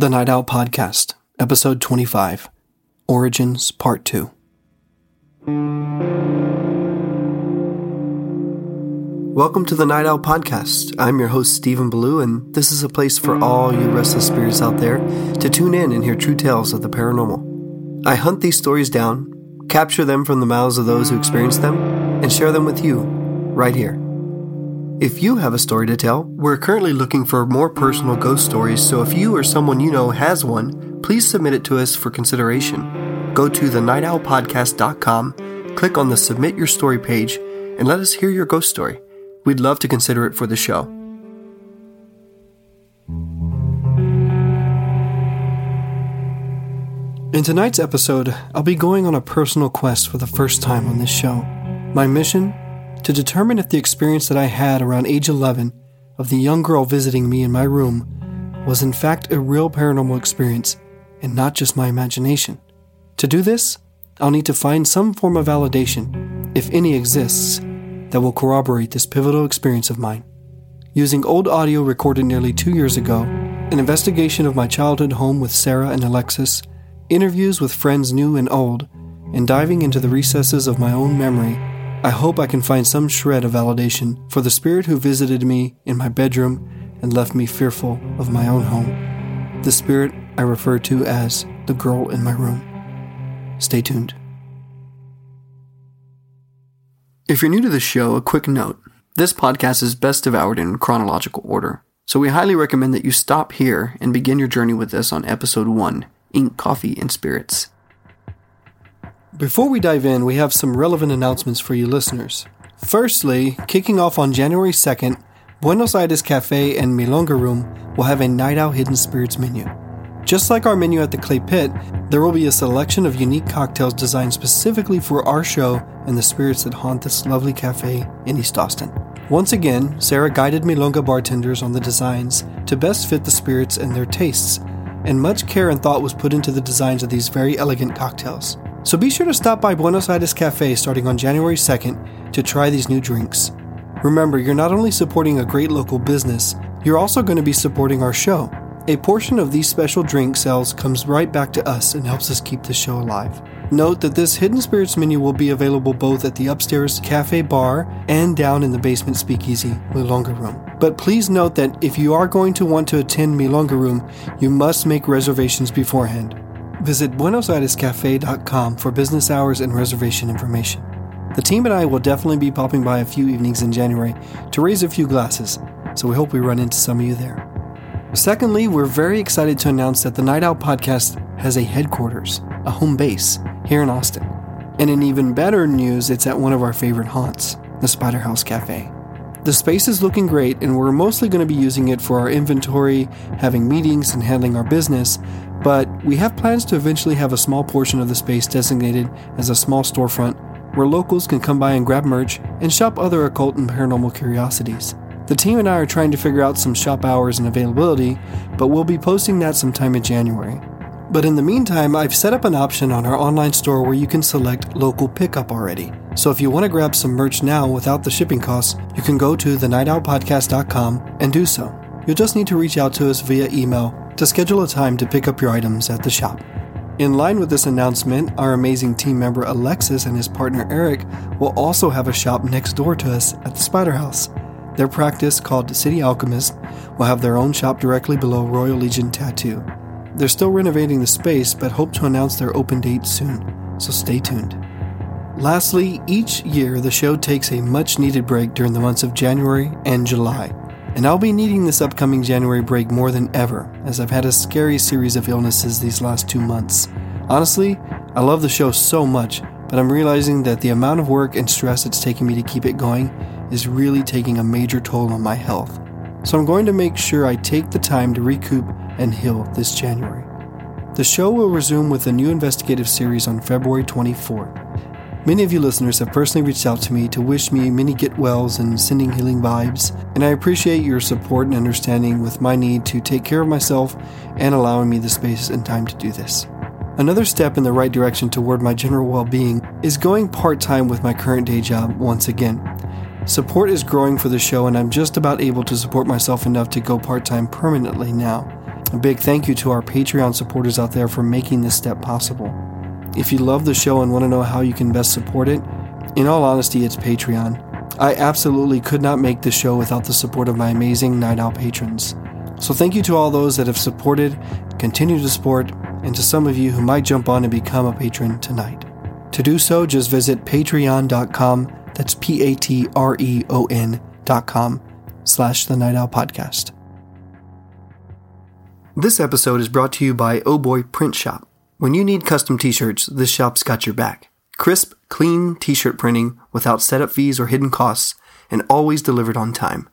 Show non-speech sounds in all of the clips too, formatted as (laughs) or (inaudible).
The Night Owl Podcast, Episode 25 Origins Part 2. Welcome to the Night Owl Podcast. I'm your host, Stephen Belyeu, and this is a place for all you restless spirits out there to tune in and hear true tales of the paranormal. I hunt these stories down, capture them from the mouths of those who experience them, and share them with you right here. If you have a story to tell, we're currently looking for more personal ghost stories, so if you or someone you know has one, please submit it to us for consideration. Go to thenightowlpodcast.com, click on the Submit Your Story page, and let us hear your ghost story. We'd love to consider it for the show. In tonight's episode, I'll be going on a personal quest for the first time on this show. My mission? To determine if the experience that I had around age 11 of the young girl visiting me in my room was in fact a real paranormal experience and not just my imagination. To do this, I'll need to find some form of validation, if any exists, that will corroborate this pivotal experience of mine. Using old audio recorded nearly two years ago, an investigation of my childhood home with Sarah and Alexis, interviews with friends new and old, and diving into the recesses of my own memory, I hope I can find some shred of validation for the spirit who visited me in my bedroom and left me fearful of my own home. The spirit I refer to as the girl in my room. Stay tuned. If you're new to the show, a quick note. This podcast is best devoured in chronological order, so we highly recommend that you stop here and begin your journey with us on episode 1 Ink, Coffee, and Spirits. Before we dive in, we have some relevant announcements for you listeners. Firstly, kicking off on January 2nd, Buenos Aires Cafe and Milonga Room will have a Night Owl Hidden Spirits menu. Just like our menu at the Clay Pit, there will be a selection of unique cocktails designed specifically for our show and the spirits that haunt this lovely cafe in East Austin. Once again, Sarah guided Milonga bartenders on the designs to best fit the spirits and their tastes, and much care and thought was put into the designs of these very elegant cocktails. So be sure to stop by Buenos Aires Cafe starting on January 2nd to try these new drinks. Remember, you're not only supporting a great local business, you're also going to be supporting our show. A portion of these special drink sales comes right back to us and helps us keep the show alive. Note that this Hidden Spirits menu will be available both at the upstairs cafe bar and down in the basement speakeasy Milonga Room. But please note that if you are going to want to attend Milonga Room, you must make reservations beforehand. Visit buenosairescafe.com for business hours and reservation information. The team and I will definitely be popping by a few evenings in January to raise a few glasses, so we hope we run into some of you there. Secondly, we're very excited to announce that the Night Owl podcast has a headquarters, a home base, here in Austin. And in even better news, it's at one of our favorite haunts, the Spider House Cafe. The space is looking great, and we're mostly going to be using it for our inventory, having meetings, and handling our business. But we have plans to eventually have a small portion of the space designated as a small storefront where locals can come by and grab merch and shop other occult and paranormal curiosities. The team and I are trying to figure out some shop hours and availability, but we'll be posting that sometime in January. But in the meantime, I've set up an option on our online store where you can select local pickup already. So if you want to grab some merch now without the shipping costs, you can go to thenightowlpodcast.com and do so. You'll just need to reach out to us via email to schedule a time to pick up your items at the shop. In line with this announcement, our amazing team member Alexis and his partner Eric will also have a shop next door to us at the Spider House. Their practice, called City Alchemist, will have their own shop directly below Royal Legion Tattoo. They're still renovating the space, but hope to announce their open date soon, so stay tuned. Lastly, each year the show takes a much needed break during the months of January and July, and I'll be needing this upcoming January break more than ever, as I've had a scary series of illnesses these last two months. Honestly, I love the show so much, but I'm realizing that the amount of work and stress it's taking me to keep it going is really taking a major toll on my health. So I'm going to make sure I take the time to recoup and heal this January. The show will resume with a new investigative series on February 24th. Many of you listeners have personally reached out to me to wish me many get wells and sending healing vibes, and I appreciate your support and understanding with my need to take care of myself and allowing me the space and time to do this. Another step in the right direction toward my general well being is going part time with my current day job once again. Support is growing for the show, and I'm just about able to support myself enough to go part time permanently now. A big thank you to our Patreon supporters out there for making this step possible. If you love the show and want to know how you can best support it, in all honesty, it's Patreon. I absolutely could not make this show without the support of my amazing Night Owl patrons. So thank you to all those that have supported, continue to support, and to some of you who might jump on and become a patron tonight. To do so, just visit patreon.com, that's P-A-T-R-E-O-N dot com, slash the Night Owl Podcast. This episode is brought to you by Oh Boy Print Shop. When you need custom t-shirts, this shop's got your back. Crisp, clean t-shirt printing without setup fees or hidden costs and always delivered on time.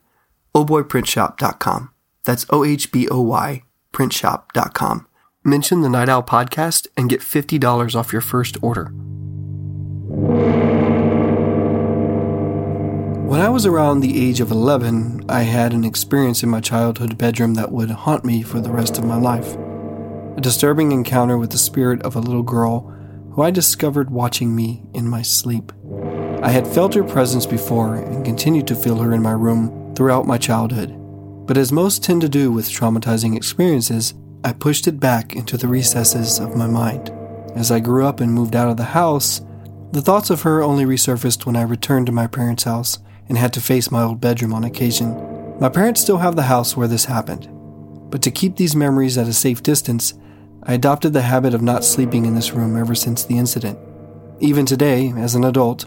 ohboyprintshop.com. That's O-H-B-O-Y printshop.com. Mention the Night Owl podcast and get $50 off your first order. When I was around the age of 11, I had an experience in my childhood bedroom that would haunt me for the rest of my life. A disturbing encounter with the spirit of a little girl who I discovered watching me in my sleep. I had felt her presence before and continued to feel her in my room throughout my childhood. But as most tend to do with traumatizing experiences, I pushed it back into the recesses of my mind. As I grew up and moved out of the house, the thoughts of her only resurfaced when I returned to my parents' house and had to face my old bedroom on occasion. My parents still have the house where this happened, but to keep these memories at a safe distance, I adopted the habit of not sleeping in this room ever since the incident. Even today, as an adult,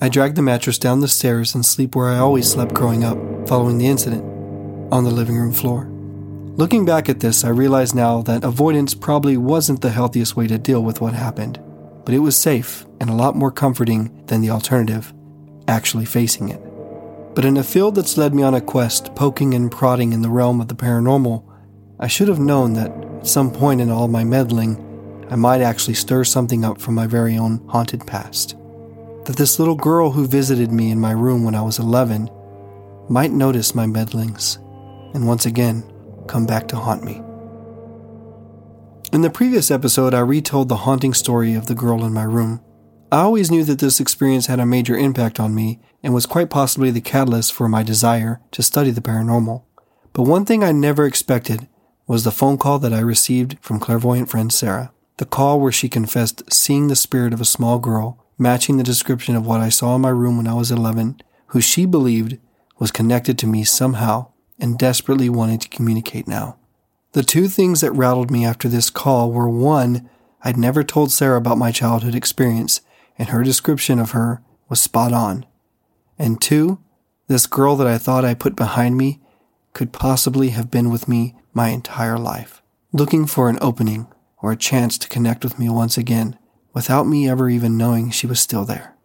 I drag the mattress down the stairs and sleep where I always slept growing up following the incident, on the living room floor. Looking back at this, I realize now that avoidance probably wasn't the healthiest way to deal with what happened, but it was safe and a lot more comforting than the alternative, actually facing it. But in a field that's led me on a quest, poking and prodding in the realm of the paranormal, I should have known that at some point in all my meddling, I might actually stir something up from my very own haunted past. That this little girl who visited me in my room when I was 11 might notice my meddlings and once again come back to haunt me. In the previous episode, I retold the haunting story of the girl in my room. I always knew that this experience had a major impact on me and was quite possibly the catalyst for my desire to study the paranormal. But one thing I never expected was the phone call that I received from clairvoyant friend Sarah. The call where she confessed seeing the spirit of a small girl, matching the description of what I saw in my room when I was 11, who she believed was connected to me somehow and desperately wanted to communicate now. The two things that rattled me after this call were one, I'd never told Sarah about my childhood experience, and her description of her was spot on. And two, this girl that I thought I put behind me could possibly have been with me my entire life, looking for an opening or a chance to connect with me once again without me ever even knowing she was still there.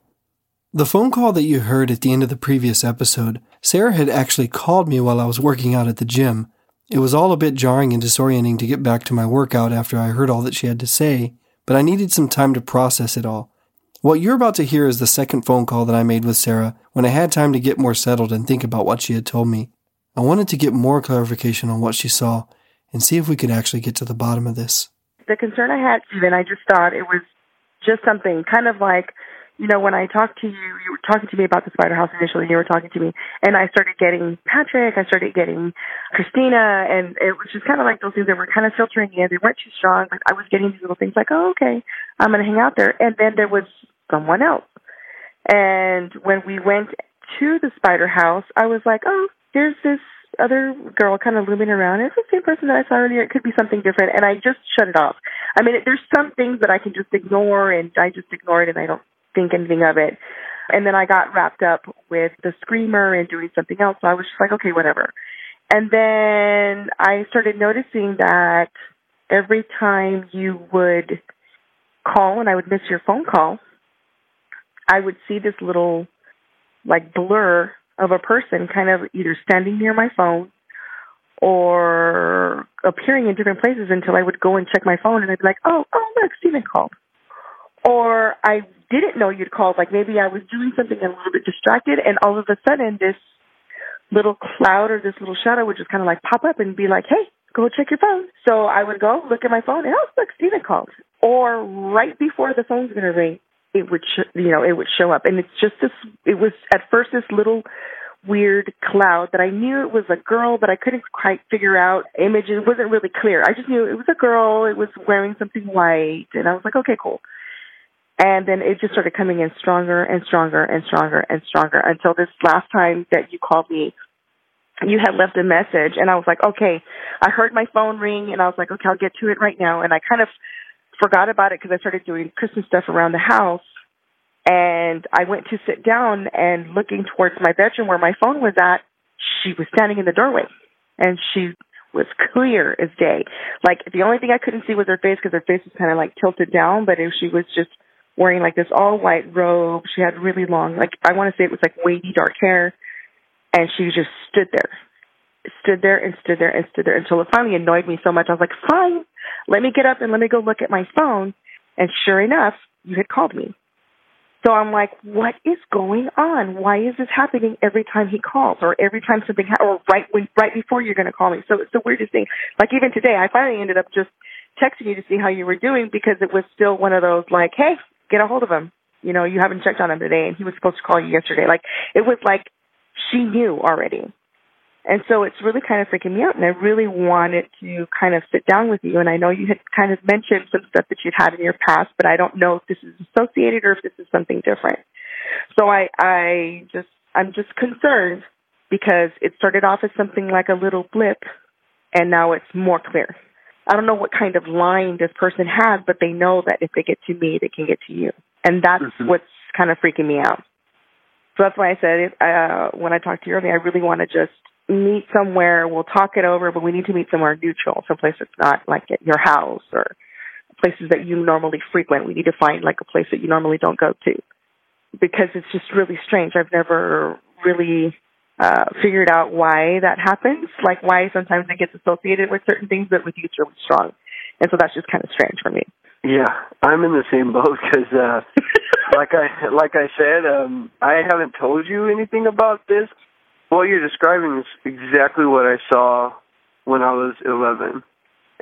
The phone call that you heard at the end of the previous episode, Sarah had actually called me while I was working out at the gym. It was all a bit jarring and disorienting to get back to my workout after I heard all that she had to say, but I needed some time to process it all. What you're about to hear is the second phone call that I made with Sarah when I had time to get more settled and think about what she had told me. I wanted to get more clarification on what she saw and see if we could actually get to the bottom of this. The concern I had, Stephen, I just thought it was just something kind of like, you know, when I talked to you, you were talking to me about the spider house initially, and you were talking to me, and I started getting Patrick, I started getting Christina, and it was just kind of like those things that were kind of filtering in. They weren't too strong, but I was getting these little things like, oh, okay, I'm going to hang out there. And then there was someone else. And when we went to the spider house, I was like, oh, there's this other girl kind of looming around. It's the same person that I saw earlier. It could be something different. And I just shut it off. I mean, there's some things that I can just ignore and I just ignore it and I don't think anything of it. And then I got wrapped up with the screamer and doing something else. So I was just like, okay, whatever. And then I started noticing that every time you would call and I would miss your phone call, I would see this little like blur of a person kind of either standing near my phone or appearing in different places until I would go and check my phone and I'd be like, oh, oh, look, Stephen called. Or I didn't know you'd called. Like maybe I was doing something a little bit distracted and all of a sudden this little cloud or this little shadow would just kind of like pop up and be like, hey, go check your phone. So I would go look at my phone and oh, look, Stephen called. Or right before the phone's going to ring, it would sh- you know it would show up and it's just this it was at first this little weird cloud that I knew it was a girl, but I couldn't quite figure out images. It wasn't really clear. I just knew it was a girl. It was wearing something white, and I was like, okay, cool. And then it just started coming in stronger and stronger and stronger and stronger until this last time that you called me, you had left a message, and I was like, okay. I heard my phone ring, and I was like, okay, I'll get to it right now. And I kind of forgot about it because I started doing Christmas stuff around the house and I went to sit down and looking towards my bedroom where my phone was at, she was standing in the doorway and she was clear as day. Like the only thing I couldn't see was her face because her face was kind of like tilted down, but if she was just wearing like this all white robe. She had really long, like I want to say it was like wavy dark hair, and she just stood there, stood there and stood there and stood there until it finally annoyed me so much. I was like, fine, let me get up and let me go look at my phone. And sure enough, you had called me. So I'm like, what is going on? Why is this happening every time he calls, or every time something, ha- or right when, right before you're going to call me? So it's the weirdest thing. Like even today, I finally ended up just texting you to see how you were doing because it was still one of those like, hey, get a hold of him. You know, you haven't checked on him today, and he was supposed to call you yesterday. Like it was like she knew already. And so it's really kind of freaking me out. And I really wanted to kind of sit down with you. And I know you had kind of mentioned some stuff that you'd had in your past, but I don't know if this is associated or if this is something different. So I, I just, I'm just concerned because it started off as something like a little blip and now it's more clear. I don't know what kind of line this person has, but they know that if they get to me, they can get to you. And that's mm-hmm. what's kind of freaking me out. So that's why I said uh, when I talked to you earlier, I really want to just meet somewhere. We'll talk it over, but we need to meet somewhere neutral, someplace that's not like at your house or places that you normally frequent. We need to find like a place that you normally don't go to because it's just really strange. I've never really uh figured out why that happens, like why sometimes it gets associated with certain things, but with you it's really strong. And so that's just kind of strange for me. Yeah, I'm in the same boat because, uh, (laughs) like I like I said, um, I haven't told you anything about this what you're describing is exactly what I saw when I was 11,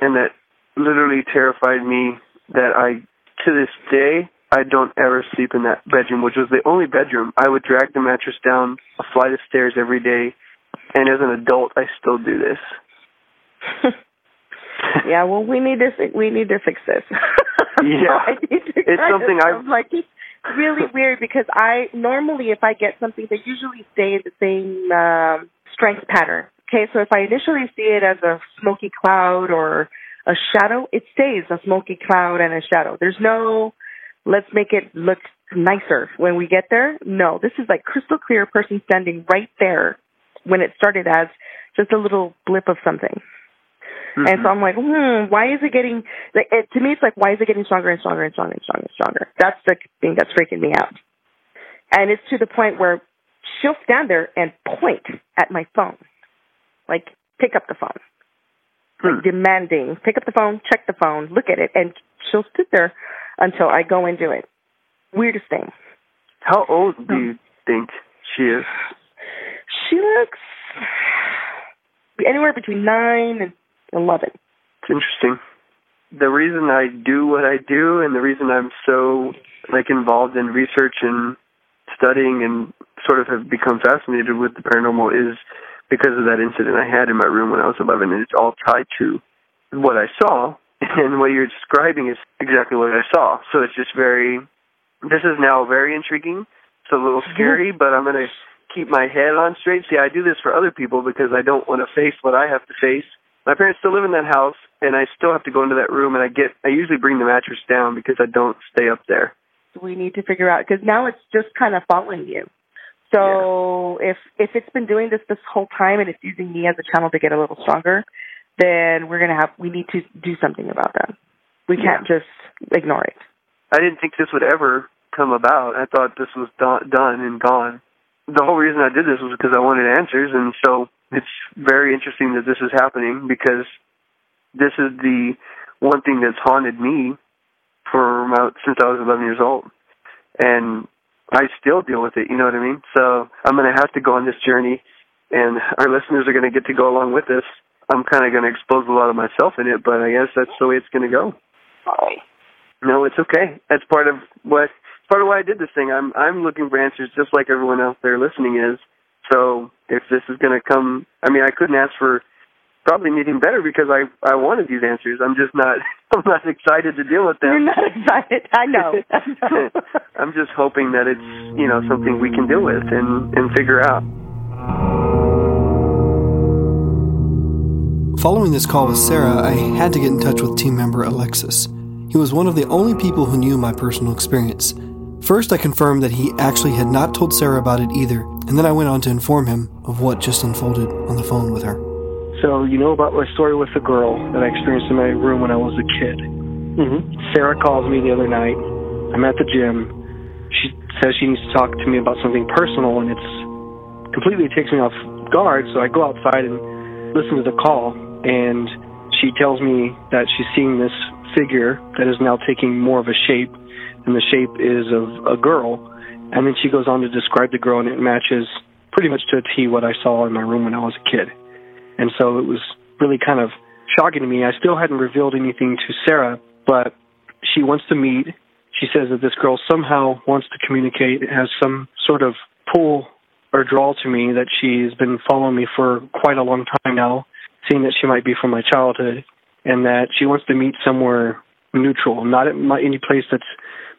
and that literally terrified me. That I, to this day, I don't ever sleep in that bedroom, which was the only bedroom. I would drag the mattress down a flight of stairs every day, and as an adult, I still do this. (laughs) yeah, well, we need to we need to fix this. (laughs) yeah, (laughs) it's something I like really weird because I normally, if I get something, they usually stay in the same um, strength pattern. Okay, so if I initially see it as a smoky cloud or a shadow, it stays a smoky cloud and a shadow. There's no, let's make it look nicer when we get there. No, this is like crystal clear person standing right there when it started as just a little blip of something. Mm-hmm. And so I'm like, hmm, why is it getting? Like, it, to me, it's like, why is it getting stronger and stronger and stronger and stronger and stronger? That's the thing that's freaking me out. And it's to the point where she'll stand there and point at my phone, like pick up the phone, like hmm. demanding, pick up the phone, check the phone, look at it, and she'll sit there until I go and do it. Weirdest thing. How old do you think she is? She looks anywhere between nine and 11. It's interesting. The reason I do what I do and the reason I'm so like involved in research and studying and sort of have become fascinated with the paranormal is because of that incident I had in my room when I was 11 and it's all tied to what I saw (laughs) and what you're describing is exactly what I saw. So it's just very this is now very intriguing. It's a little mm-hmm. scary, but I'm going to keep my head on straight. See, I do this for other people because I don't want to face what I have to face my parents still live in that house, and I still have to go into that room. And I get, I usually bring the mattress down because I don't stay up there. We need to figure out because now it's just kind of following you. So yeah. if if it's been doing this this whole time and it's using me as a channel to get a little stronger, then we're gonna have we need to do something about that. We can't just ignore it. I didn't think this would ever come about. I thought this was done, done and gone. The whole reason I did this was because I wanted answers, and so it's very interesting that this is happening because this is the one thing that's haunted me for about since I was 11 years old, and I still deal with it. You know what I mean? So I'm going to have to go on this journey, and our listeners are going to get to go along with this. I'm kind of going to expose a lot of myself in it, but I guess that's the way it's going to go. Sorry. No, it's okay. That's part of what part of why I did this thing. I'm I'm looking for answers just like everyone else there listening is. So if this is going to come. I mean, I couldn't ask for probably anything better because I I wanted these answers. I'm just not (laughs) I'm not excited to deal with them. You're not excited. I know. (laughs) I'm just hoping that it's you know something we can deal with and and figure out. Following this call with Sarah, I had to get in touch with team member Alexis. He was one of the only people who knew my personal experience. First, I confirmed that he actually had not told Sarah about it either, and then I went on to inform him of what just unfolded on the phone with her. So, you know about my story with the girl that I experienced in my room when I was a kid. Mm-hmm. Sarah calls me the other night. I'm at the gym. She says she needs to talk to me about something personal, and it's completely takes me off guard. So I go outside and listen to the call, and she tells me that she's seeing this figure that is now taking more of a shape, and the shape is of a girl. And then she goes on to describe the girl, and it matches pretty much to a T what I saw in my room when I was a kid. And so it was really kind of shocking to me. I still hadn't revealed anything to Sarah, but she wants to meet. She says that this girl somehow wants to communicate, has some sort of pull or draw to me that she's been following me for quite a long time now, seeing that she might be from my childhood and that she wants to meet somewhere neutral, not at my, any place that's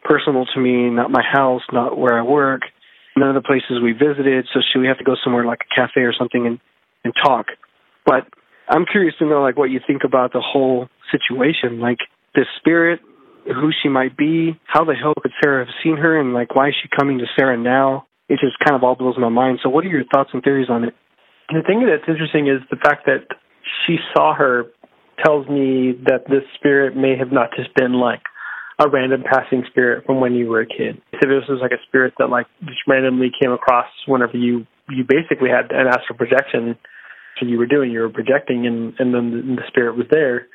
personal to me, not my house, not where I work, none of the places we visited. So should we have to go somewhere like a cafe or something and and talk? But I'm curious to know like what you think about the whole situation, like this spirit, who she might be, how the hell could Sarah have seen her, and like why is she coming to Sarah now? It just kind of all blows my mind. So what are your thoughts and theories on it? The thing that's interesting is the fact that she saw her tells me that this spirit may have not just been like a random passing spirit from when you were a kid. If this was like a spirit that like just randomly came across whenever you you basically had an astral projection that you were doing, you were projecting and and then the spirit was there.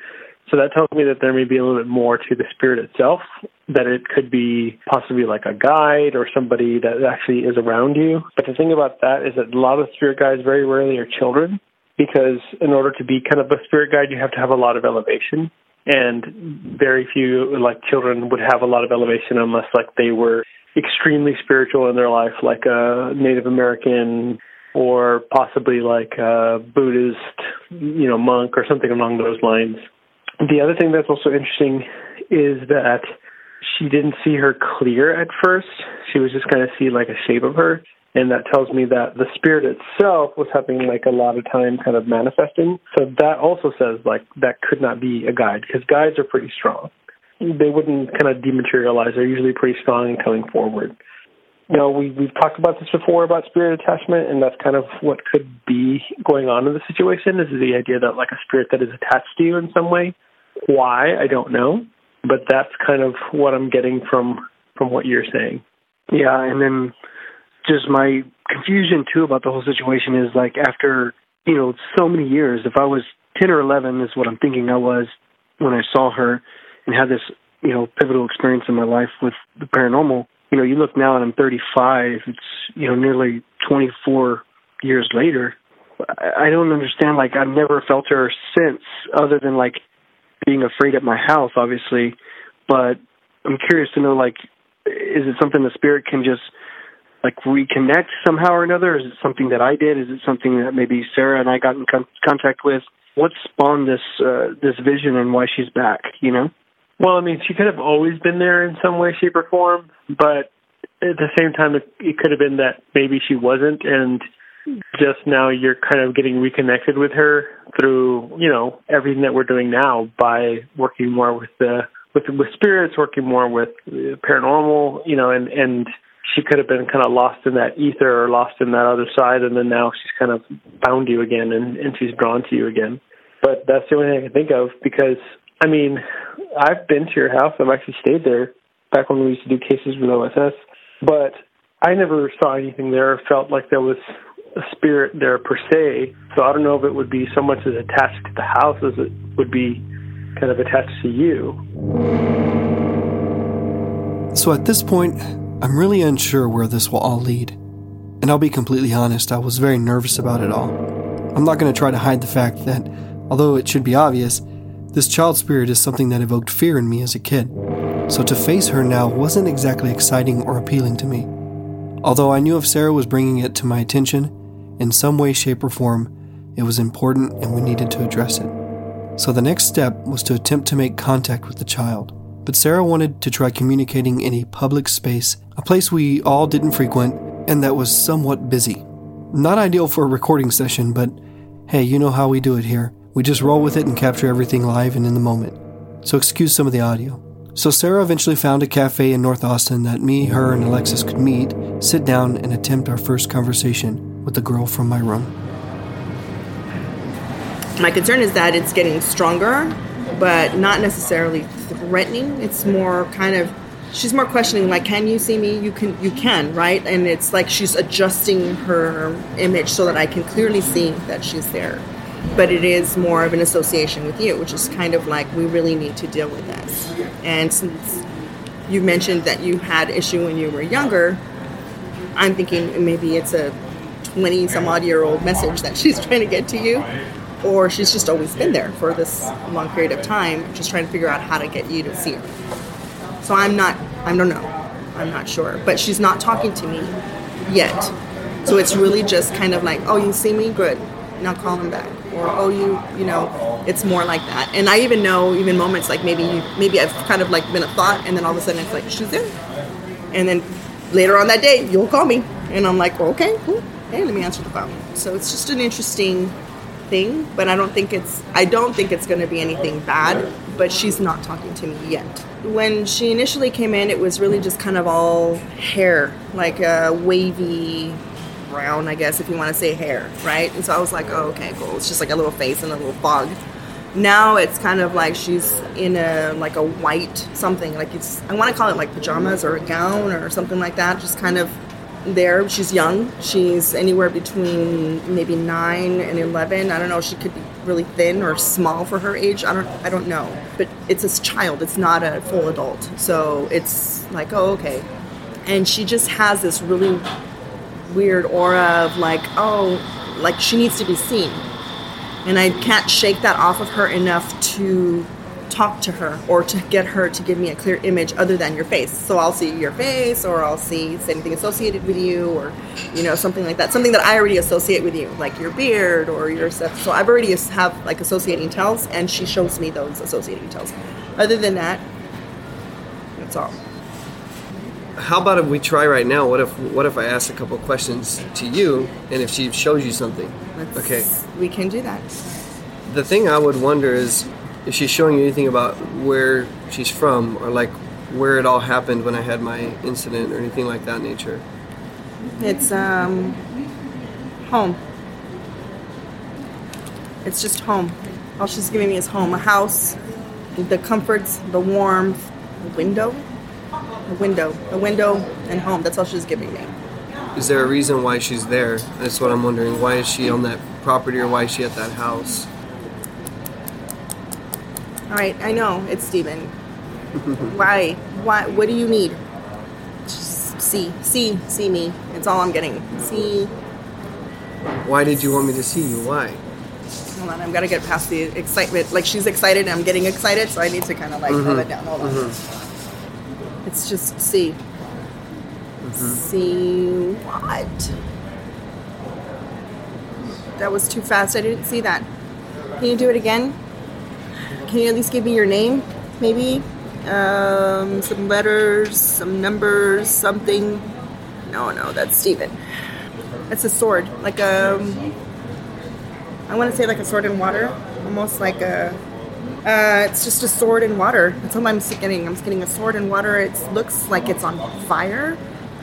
So that tells me that there may be a little bit more to the spirit itself, that it could be possibly like a guide or somebody that actually is around you. But the thing about that is that a lot of spirit guides very rarely are children because in order to be kind of a spirit guide, you have to have a lot of elevation. And very few, like children, would have a lot of elevation unless, like, they were extremely spiritual in their life, like a Native American or possibly like a Buddhist, you know, monk or something along those lines. The other thing that's also interesting is that she didn't see her clear at first. She was just kind of see like a shape of her and that tells me that the spirit itself was having like a lot of time kind of manifesting. So that also says like that could not be a guide because guides are pretty strong. They wouldn't kind of dematerialize. They're usually pretty strong and coming forward. You know, we we've talked about this before about spirit attachment, and that's kind of what could be going on in the situation. Is the idea that like a spirit that is attached to you in some way. Why I don't know, but that's kind of what I'm getting from from what you're saying. Yeah, and then just my confusion too about the whole situation is like after you know so many years if i was 10 or 11 is what i'm thinking i was when i saw her and had this you know pivotal experience in my life with the paranormal you know you look now and i'm 35 it's you know nearly 24 years later. I don't understand like i've never felt her since other than like being afraid at my house obviously but i'm curious to know like is it something the spirit can just like reconnect somehow or another? Is it something that I did? Is it something that maybe Sarah and I got in con- contact with? What spawned this uh, this vision and why she's back? You know. Well, I mean, she could have always been there in some way, shape, or form, but at the same time, it, it could have been that maybe she wasn't, and just now you're kind of getting reconnected with her through, you know, everything that we're doing now by working more with the with with spirits, working more with paranormal, you know, and and she could have been kind of lost in that ether or lost in that other side, and then now she's kind of found you again, and, and she's drawn to you again. But that's the only thing I can think of because I mean, I've been to your house. I've actually stayed there back when we used to do cases with OSS, but I never saw anything there. Or felt like there was a spirit there per se. So I don't know if it would be so much as attached to the house as it would be kind of attached to you. So at this point, I'm really unsure where this will all lead. And I'll be completely honest, I was very nervous about it all. I'm not going to try to hide the fact that, although it should be obvious, this child spirit is something that evoked fear in me as a kid. So to face her now wasn't exactly exciting or appealing to me. Although I knew if Sarah was bringing it to my attention, in some way, shape, or form, it was important and we needed to address it. So the next step was to attempt to make contact with the child. But Sarah wanted to try communicating in a public space, a place we all didn't frequent, and that was somewhat busy. Not ideal for a recording session, but hey, you know how we do it here. We just roll with it and capture everything live and in the moment. So excuse some of the audio. So Sarah eventually found a cafe in North Austin that me, her, and Alexis could meet, sit down, and attempt our first conversation with the girl from my room. My concern is that it's getting stronger, but not necessarily threatening. It's more kind of she's more questioning like can you see me? You can you can right? And it's like she's adjusting her image so that i can clearly see that she's there. But it is more of an association with you which is kind of like we really need to deal with this. And since you mentioned that you had issue when you were younger i'm thinking maybe it's a 20 some odd year old message that (laughs) she's trying to get to you or she's just always been there for this long period of time just trying to figure out how to get you to see her so I'm not, I don't know. I'm not sure. But she's not talking to me yet. So it's really just kind of like, oh, you see me? Good. Now call him back. Or, oh, you, you know, it's more like that. And I even know, even moments like maybe, maybe I've kind of like been a thought and then all of a sudden it's like, she's there. And then later on that day, you'll call me. And I'm like, okay, cool. Hey, let me answer the phone. So it's just an interesting thing, but I don't think it's, I don't think it's going to be anything bad, but she's not talking to me yet when she initially came in, it was really just kind of all hair, like a wavy brown, I guess, if you want to say hair, right? And so I was like, oh, okay, cool. It's just like a little face and a little fog. Now it's kind of like she's in a like a white something, like it's I want to call it like pajamas or a gown or something like that, just kind of there. She's young. She's anywhere between maybe nine and eleven. I don't know. She could be really thin or small for her age. I don't. I don't know. But it's a child. It's not a full adult. So it's like, oh, okay. And she just has this really weird aura of like, oh, like she needs to be seen. And I can't shake that off of her enough to talk to her or to get her to give me a clear image other than your face. So I'll see your face or I'll see anything associated with you or, you know, something like that. Something that I already associate with you, like your beard or your stuff. So I've already have like associating tells and she shows me those associating tells. Other than that, that's all. How about if we try right now? What if what if I ask a couple questions to you and if she shows you something? Let's, okay. We can do that. The thing I would wonder is if she's showing you anything about where she's from or like where it all happened when I had my incident or anything like that nature. It's um home. It's just home. All she's giving me is home. A house, the comforts, the warmth, the window. The window. The window and home. That's all she's giving me. Is there a reason why she's there? That's what I'm wondering. Why is she on that property or why is she at that house? All right, I know it's Stephen. Why? Why? What do you need? Just see, see, see me. It's all I'm getting. See. Why did you want me to see you? Why? Hold on, I'm gonna get past the excitement. Like she's excited, I'm getting excited, so I need to kind of like mm-hmm. it down. Hold on. Mm-hmm. It's just see. Mm-hmm. See what? That was too fast. I didn't see that. Can you do it again? Can you at least give me your name, maybe? Um, some letters, some numbers, something. No, no, that's Stephen. It's a sword, like a. Um, I want to say like a sword in water, almost like a. Uh, it's just a sword in water. That's all I'm getting. I'm getting a sword in water. It looks like it's on fire,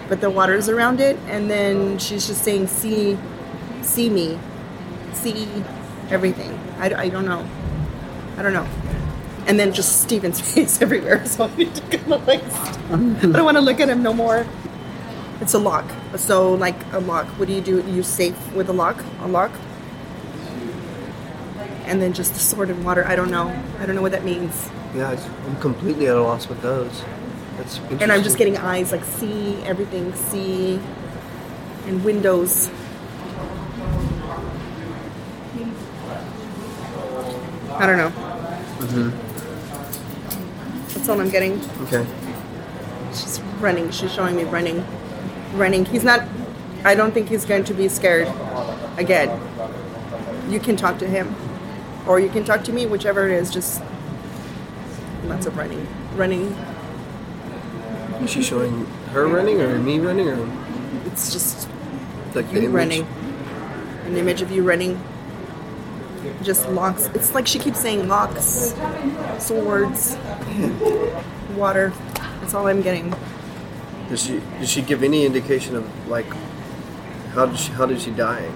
but the water's around it. And then she's just saying, "See, see me, see everything." I, I don't know. I don't know. And then just Stephen's (laughs) face everywhere. So I need to of like, I don't want to look at him no more. It's a lock. So like a lock. What do you do? You safe with a lock? A lock? And then just the sword and water. I don't know. I don't know what that means. Yeah, I'm completely at a loss with those. That's and I'm just getting eyes like see everything, see, and windows. I don't know. Mm-hmm. That's all I'm getting. Okay. She's running. She's showing me running. Running. He's not. I don't think he's going to be scared. again, you can talk to him, or you can talk to me, whichever it is. Just lots of running, running. Is she showing her running or me running or It's just like you image? running, an image of you running. Just locks. It's like she keeps saying locks, swords, water. That's all I'm getting. Did she did she give any indication of like how did she how did she die?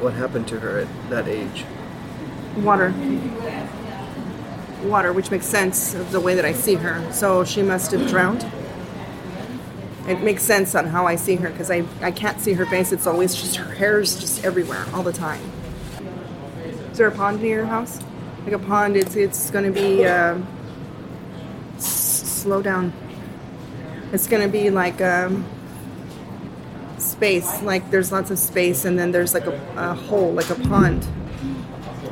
What happened to her at that age? Water. Water, which makes sense of the way that I see her. So she must have drowned. It makes sense on how I see her because I, I can't see her face. It's always just her hair's just everywhere all the time. Is there a pond near your house? Like a pond, it's it's going to be. Uh, s- slow down. It's going to be like um, space. Like there's lots of space, and then there's like a, a hole, like a pond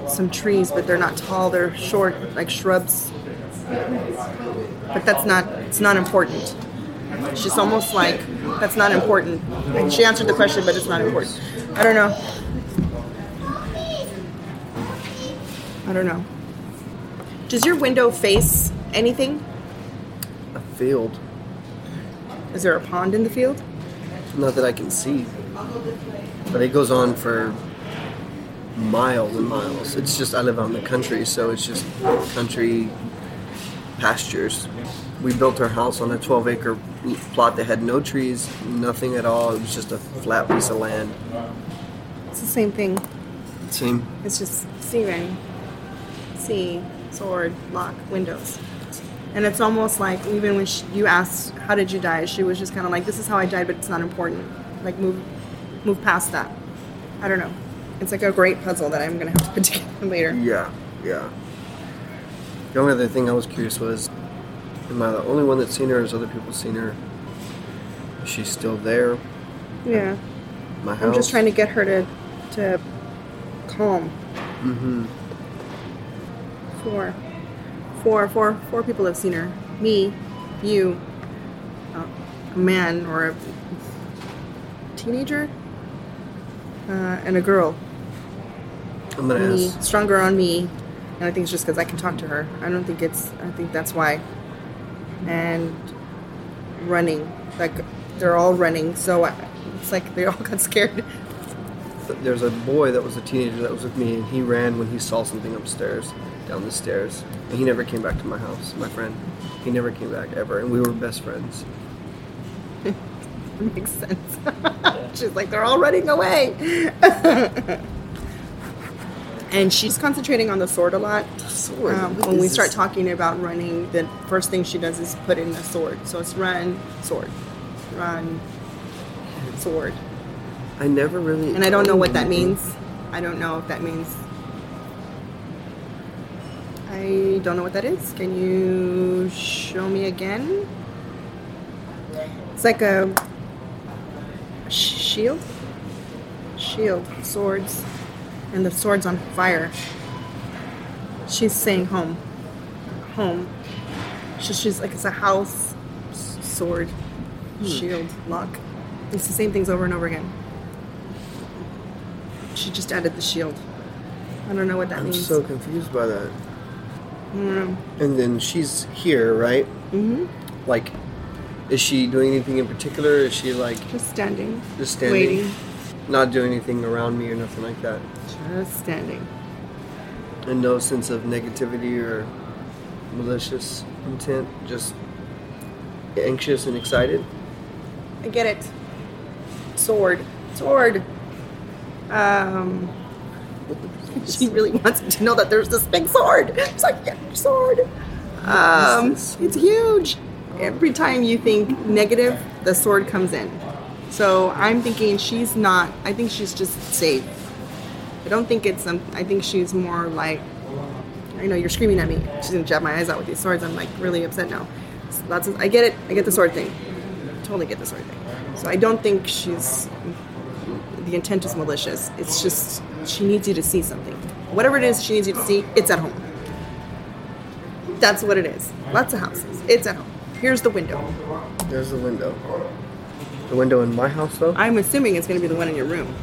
some trees, but they're not tall. They're short, like shrubs. But that's not. It's not important. Just almost like that's not important. She answered the question, but it's not important. I don't know. I don't know. Does your window face anything? A field. Is there a pond in the field? Not that I can see. But it goes on for miles and miles. It's just I live out in the country, so it's just country pastures. We built our house on a 12 acre plot that had no trees, nothing at all. It was just a flat piece of land. It's the same thing. Same. It's just sea sea, sword, lock, windows. And it's almost like even when she, you asked, "How did you die?" She was just kind of like, "This is how I died, but it's not important. Like move, move past that." I don't know. It's like a great puzzle that I'm gonna have to put (laughs) together later. Yeah, yeah. The only other thing I was curious was, am I the only one that's seen her? Has other people seen her? Is she still there? Yeah, My house. I'm just trying to get her to, to calm. Mm-hmm. Four, four, four, four people have seen her. Me, you, a man or a teenager, uh, and a girl. I'm gonna me, ask. stronger on me, and I think it's just because I can talk to her. I don't think it's. I think that's why. And running, like they're all running, so I, it's like they all (laughs) got scared. There's a boy that was a teenager that was with me, and he ran when he saw something upstairs, down the stairs. And he never came back to my house, my friend. He never came back ever, and we were best friends. (laughs) makes sense. (laughs) she's like, they're all running away. (laughs) and she's concentrating on the sword a lot. Sword? Um, when we start this? talking about running, the first thing she does is put in the sword. So it's run, sword, run, sword. I never really. And I don't know what that means. I don't know if that means. I don't know what that is. Can you show me again? It's like a shield. Shield, swords, and the sword's on fire. She's saying home. Home. She, she's like it's a house, sword, hmm. shield, lock. It's the same things over and over again. She just added the shield. I don't know what that means. I'm so confused by that. I. And then she's here, right? Mm-hmm. Like, is she doing anything in particular? Is she like Just standing. just standing, Waiting. not doing anything around me or nothing like that? Just standing. And no sense of negativity or malicious intent, just anxious and excited. I get it. Sword. Sword. Um, (laughs) she really wants me to know that there's this big sword. It's like, yeah, sword. Um, it's huge. Every time you think negative, the sword comes in. So I'm thinking she's not. I think she's just safe. I don't think it's. Um, I think she's more like. I know you're screaming at me. She's gonna jab my eyes out with these swords. I'm like really upset now. It's Lots of. I get it. I get the sword thing. Totally get the sword thing. So I don't think she's. The intent is malicious. It's just she needs you to see something. Whatever it is she needs you to see, it's at home. That's what it is. Lots of houses. It's at home. Here's the window. There's the window. The window in my house, though. I'm assuming it's going to be the one in your room.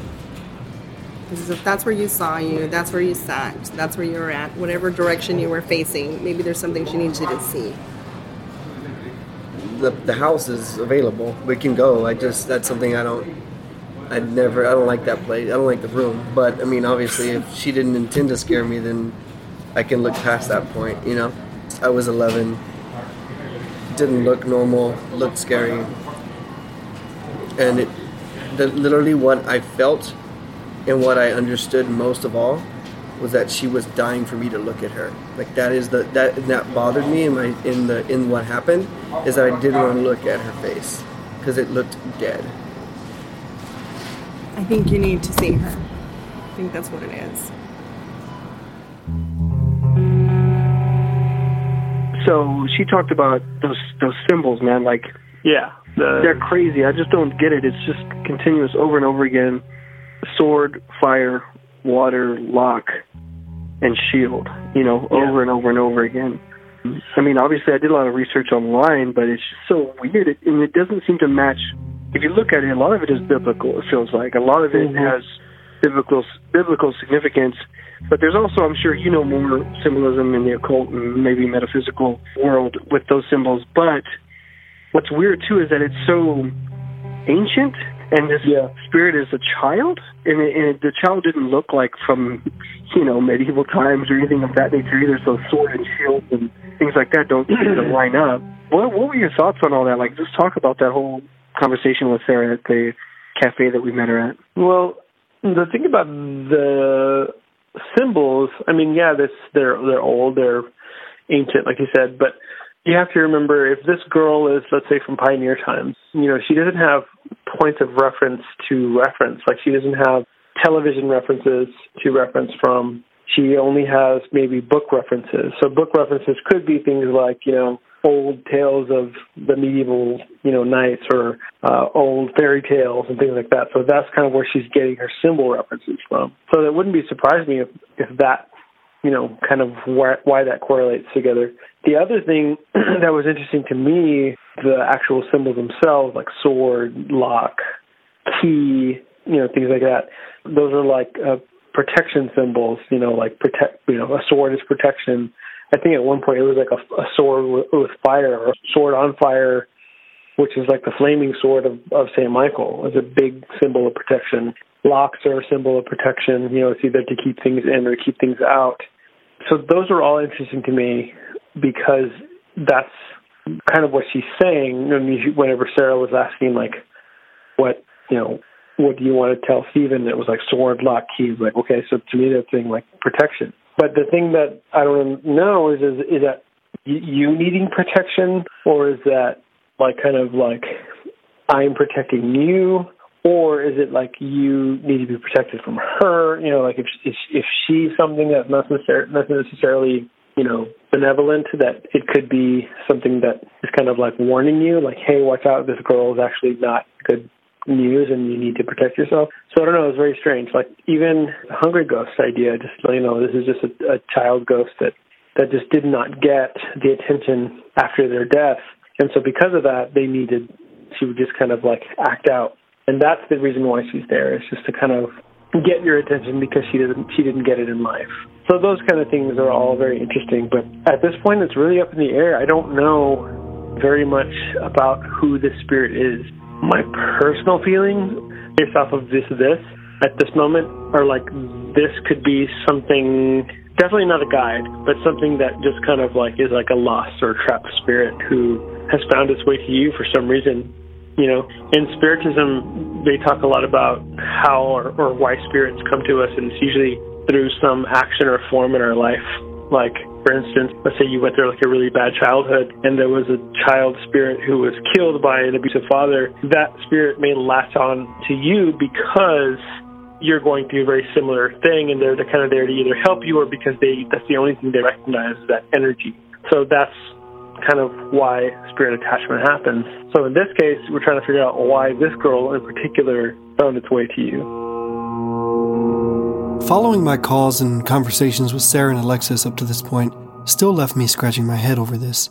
Because if that's where you saw you, that's where you sat, that's where you were at, whatever direction you were facing, maybe there's something she needs you to see. The, the house is available. We can go. I just that's something I don't. I'd never. I don't like that place. I don't like the room. But I mean, obviously, if she didn't intend to scare me, then I can look past that point. You know, I was 11. Didn't look normal. Looked scary. And it, the, literally, what I felt and what I understood most of all was that she was dying for me to look at her. Like that is the that that bothered me in my in the in what happened is that I didn't want to look at her face because it looked dead. I think you need to see her. I think that's what it is. So she talked about those those symbols, man. Like Yeah. The, they're crazy. I just don't get it. It's just continuous over and over again. Sword, fire, water, lock, and shield. You know, Yeah. over and over and over again. I mean, obviously, I did a lot of research online, but it's just so weird, it, and it doesn't seem to match. If you look at it, a lot of it is biblical. It feels like a lot of it Mhm. has biblical biblical significance, but there's also, I'm sure, you know, more symbolism in the occult and maybe metaphysical world with those symbols. But what's weird too is that it's so ancient, and this Yeah. spirit is a child, and, it, and it, the child didn't look like from, you know, medieval times or anything of that nature either. So sword and shield and things like that don't seem to (clears throat) line up. What What were your thoughts on all that? Like, just talk about that whole conversation with Sarah at the cafe that we met her at. Well, the thing about the symbols, I mean, yeah, this they're they're old, they're ancient, like you said, but you have to remember if this girl is, let's say, from pioneer times, you know, she doesn't have points of reference to reference. Like she doesn't have television references to reference from. She only has maybe book references. So book references could be things like, you know, old tales of the medieval, you know, knights or uh, old fairy tales and things like that. So that's kind of where she's getting her symbol references from. So it wouldn't be surprise me if, if that, you know, kind of why, why that correlates together. The other thing (clears throat) that was interesting to me, the actual symbols themselves, like sword, lock, key, you know, things like that. Those are like uh, protection symbols, you know, like protect, you know, a sword is protection. I think at one point it was like a, a sword with, with fire or sword on fire, which is like the flaming sword of, of St. Michael. It's a big symbol of protection. Locks are a symbol of protection. You know, it's either to keep things in or keep things out. So those are all interesting to me because that's kind of what she's saying. Whenever Sarah was asking, like, what, you know, what do you want to tell Stephen? It was like sword, lock, keys. Like, okay, so to me, that's saying like protection. But the thing that I don't know is, is, is that you needing protection or is that like kind of like I'm protecting you or is it like you need to be protected from her? You know, like if if, if she's something that's not, necessar- not necessarily you know benevolent, that it could be something that is kind of like warning you, like, hey, watch out, this girl is actually not good news, and you need to protect yourself. So I don't know, it's very strange. Like even the hungry ghost idea, just you know, this is just a, a child ghost that that just did not get the attention after their death, and so because of that, they needed to just kind of like act out and that's the reason why she's there. It's just to kind of get your attention because she didn't she didn't get it in life. So those kind of things are all very interesting. But at this point, it's really up in the air. I don't know very much about who this spirit is. My personal feelings, based off of this this at this moment, are like this could be something. Definitely not a guide, but something that just kind of like is like a lost or trapped spirit who has found its way to you for some reason you know in spiritism they talk a lot about how or, or why spirits come to us and it's usually through some action or form in our life like for instance let's say you went through like a really bad childhood and there was a child spirit who was killed by an abusive father that spirit may latch on to you because you're going through a very similar thing and they're, kind of there to either help you or because they that's the only thing they recognize is that energy so that's kind of why spirit attachment happens. So in this case, we're trying to figure out why this girl in particular found its way to you. Following my calls and conversations with Sarah and Alexis up to this point still left me scratching my head over this.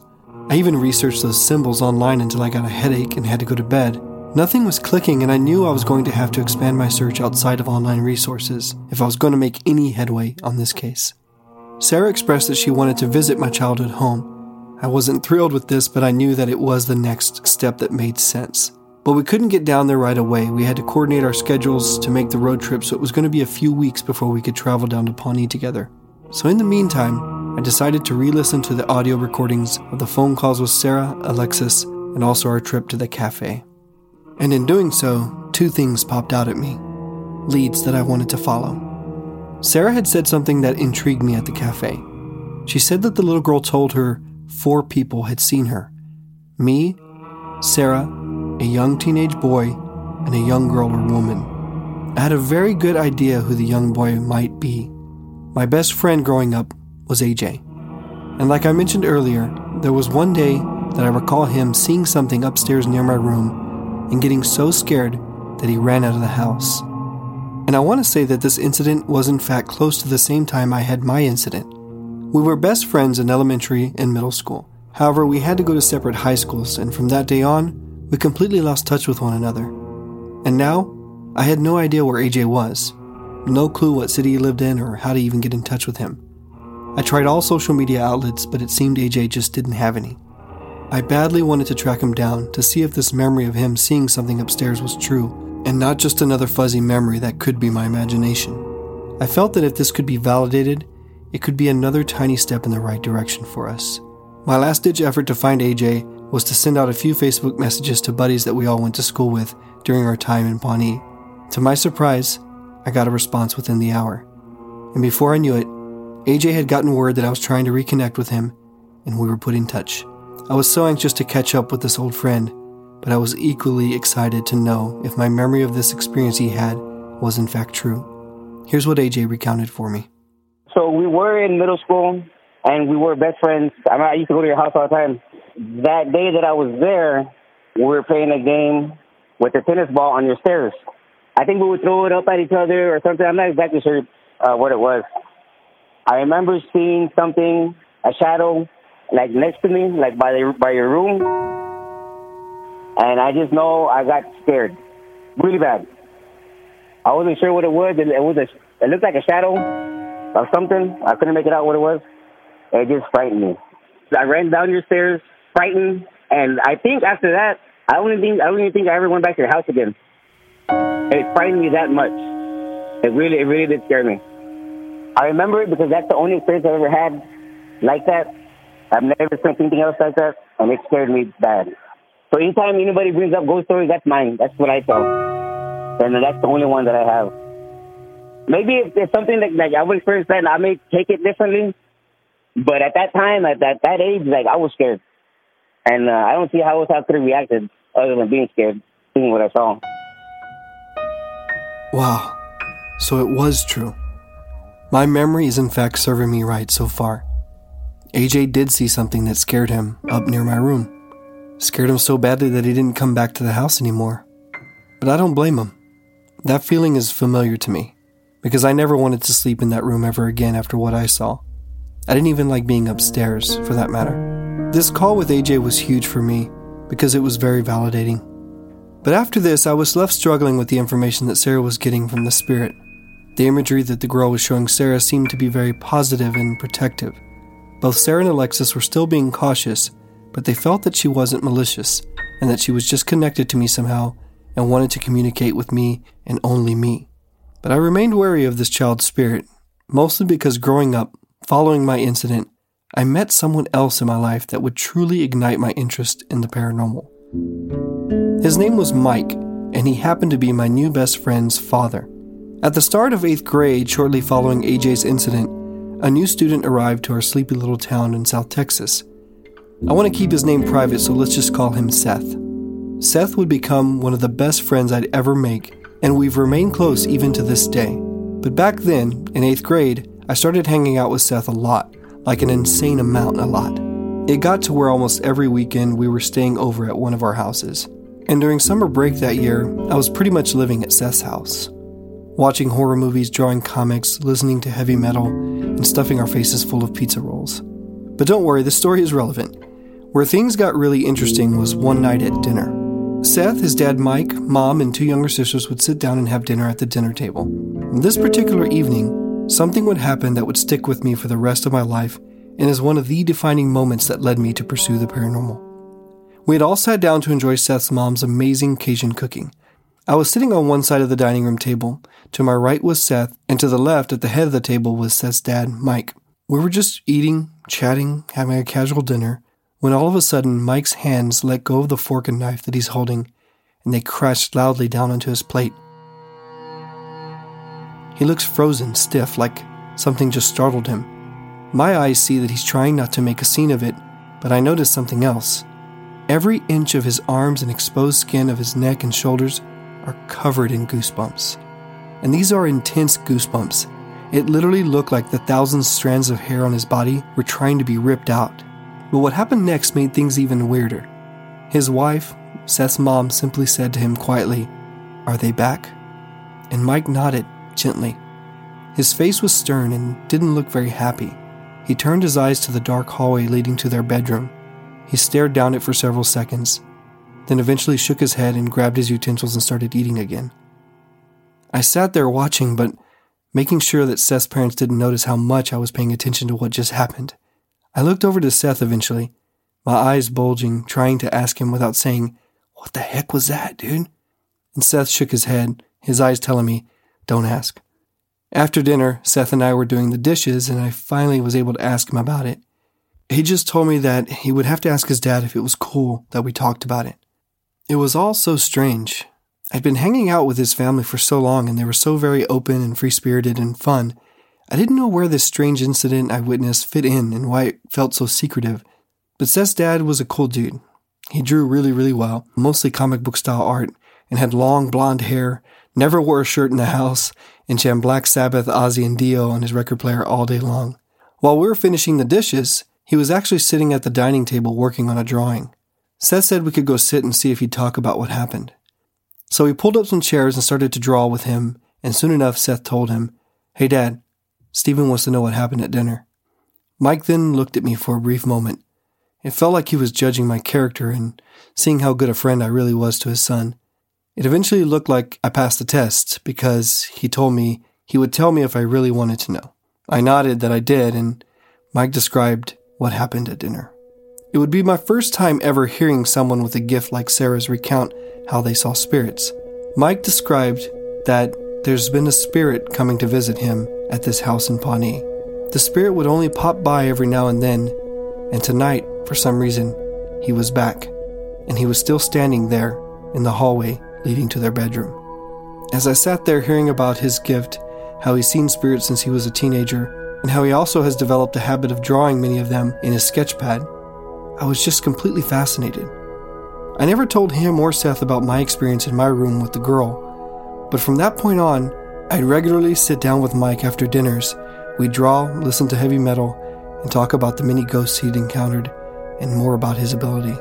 I even researched those symbols online until I got a headache and had to go to bed, Nothing was clicking, and I knew I was going to have to expand my search outside of online resources if I was going to make any headway on this case. Sarah expressed that she wanted to visit my childhood home. I wasn't thrilled with this, but I knew that it was the next step that made sense. But we couldn't get down there right away. We had to coordinate our schedules to make the road trip, so it was going to be a few weeks before we could travel down to Pawnee together. So, in the meantime, I decided to re listen to the audio recordings of the phone calls with Sarah, Alexis, and also our trip to the cafe. And in doing so, two things popped out at me leads that I wanted to follow. Sarah had said something that intrigued me at the cafe. She said that the little girl told her four people had seen her me, Sarah, a young teenage boy, and a young girl or woman. I had a very good idea who the young boy might be. My best friend growing up was AJ. And like I mentioned earlier, there was one day that I recall him seeing something upstairs near my room and getting so scared that he ran out of the house. And I want to say that this incident was in fact close to the same time I had my incident. We were best friends in elementary and middle school. However, we had to go to separate high schools, and from that day on, we completely lost touch with one another. And now, I had no idea where AJ was, no clue what city he lived in or how to even get in touch with him. I tried all social media outlets, but it seemed AJ just didn't have any. I badly wanted to track him down to see if this memory of him seeing something upstairs was true, and not just another fuzzy memory that could be my imagination. I felt that if this could be validated, it could be another tiny step in the right direction for us. My last ditch effort to find AJ was to send out a few Facebook messages to buddies that we all went to school with during our time in Pawnee. To my surprise, I got a response within the hour. And before I knew it, AJ had gotten word that I was trying to reconnect with him, and we were put in touch. I was so anxious to catch up with this old friend, but I was equally excited to know if my memory of this experience he had was in fact true. Here's what AJ recounted for me. So we were in middle school, and we were best friends. I, mean, I used to go to your house all the time. That day that I was there, we were playing a game with a tennis ball on your stairs. I think we would throw it up at each other or something. I'm not exactly sure uh, what it was. I remember seeing something, a shadow, like next to me, like by the by your room, and I just know I got scared, really bad. I wasn't sure what it was. It, it was a, it looked like a shadow of something. I couldn't make it out what it was. It just frightened me. I ran down your stairs, frightened, and I think after that, I don't think I don't even think I ever went back to your house again. It frightened me that much. It really, it really did scare me. I remember it because that's the only experience I've ever had like that. I've never experienced anything else like that, and it scared me bad. So anytime anybody brings up ghost stories, that's mine. That's what I tell. And that's the only one that I have. Maybe if there's something that like I would experience that, I may take it differently. But at that time, at that that age, like I was scared, and uh, I don't see how else I could have reacted other than being scared, seeing what I saw. Wow. So it was true. My memory is in fact serving me right so far. AJ did see something that scared him up near my room. Scared him so badly that he didn't come back to the house anymore. But I don't blame him. That feeling is familiar to me, because I never wanted to sleep in that room ever again after what I saw. I didn't even like being upstairs, for that matter. This call with AJ was huge for me, because it was very validating. But after this, I was left struggling with the information that Sarah was getting from the spirit. The imagery that the girl was showing Sarah seemed to be very positive and protective. Both Sarah and Alexis were still being cautious, but they felt that she wasn't malicious and that she was just connected to me somehow and wanted to communicate with me and only me. But I remained wary of this child's spirit, mostly because growing up, following my incident, I met someone else in my life that would truly ignite my interest in the paranormal. His name was Mike, and he happened to be my new best friend's father. At the start of 8th grade, shortly following AJ's incident, a new student arrived to our sleepy little town in South Texas. I want to keep his name private, so let's just call him Seth. Seth would become one of the best friends I'd ever make, and we've remained close even to this day. But back then, in 8th grade, I started hanging out with Seth a lot, like an insane amount a lot. It got to where almost every weekend we were staying over at one of our houses. And during summer break that year, I was pretty much living at Seth's house watching horror movies, drawing comics, listening to heavy metal, and stuffing our faces full of pizza rolls. But don't worry, the story is relevant. Where things got really interesting was one night at dinner. Seth, his dad Mike, mom, and two younger sisters would sit down and have dinner at the dinner table. this particular evening, something would happen that would stick with me for the rest of my life and is one of the defining moments that led me to pursue the paranormal. We had all sat down to enjoy Seth's mom's amazing Cajun cooking. I was sitting on one side of the dining room table. To my right was Seth, and to the left at the head of the table was Seth's dad, Mike. We were just eating, chatting, having a casual dinner, when all of a sudden Mike's hands let go of the fork and knife that he's holding, and they crashed loudly down onto his plate. He looks frozen, stiff, like something just startled him. My eyes see that he's trying not to make a scene of it, but I notice something else. Every inch of his arms and exposed skin of his neck and shoulders are covered in goosebumps. And these are intense goosebumps. It literally looked like the thousand strands of hair on his body were trying to be ripped out. But what happened next made things even weirder. His wife, Seth's mom, simply said to him quietly, Are they back? And Mike nodded gently. His face was stern and didn't look very happy. He turned his eyes to the dark hallway leading to their bedroom. He stared down it for several seconds, then eventually shook his head and grabbed his utensils and started eating again. I sat there watching, but making sure that Seth's parents didn't notice how much I was paying attention to what just happened. I looked over to Seth eventually, my eyes bulging, trying to ask him without saying, What the heck was that, dude? And Seth shook his head, his eyes telling me, Don't ask. After dinner, Seth and I were doing the dishes, and I finally was able to ask him about it. He just told me that he would have to ask his dad if it was cool that we talked about it. It was all so strange. I'd been hanging out with his family for so long, and they were so very open and free spirited and fun. I didn't know where this strange incident I witnessed fit in and why it felt so secretive. But Seth's dad was a cool dude. He drew really, really well, mostly comic book style art, and had long blonde hair, never wore a shirt in the house, and jammed Black Sabbath, Ozzy, and Dio on his record player all day long. While we were finishing the dishes, he was actually sitting at the dining table working on a drawing. Seth said we could go sit and see if he'd talk about what happened. So we pulled up some chairs and started to draw with him, and soon enough Seth told him, Hey Dad, Stephen wants to know what happened at dinner. Mike then looked at me for a brief moment. It felt like he was judging my character and seeing how good a friend I really was to his son. It eventually looked like I passed the test because he told me he would tell me if I really wanted to know. I nodded that I did, and Mike described what happened at dinner. It would be my first time ever hearing someone with a gift like Sarah's recount how they saw spirits. Mike described that there's been a spirit coming to visit him at this house in Pawnee. The spirit would only pop by every now and then, and tonight, for some reason, he was back, and he was still standing there in the hallway leading to their bedroom. As I sat there hearing about his gift, how he's seen spirits since he was a teenager, and how he also has developed a habit of drawing many of them in his sketchpad, I was just completely fascinated. I never told him or Seth about my experience in my room with the girl, but from that point on, I'd regularly sit down with Mike after dinners. We'd draw, listen to heavy metal, and talk about the many ghosts he'd encountered and more about his ability.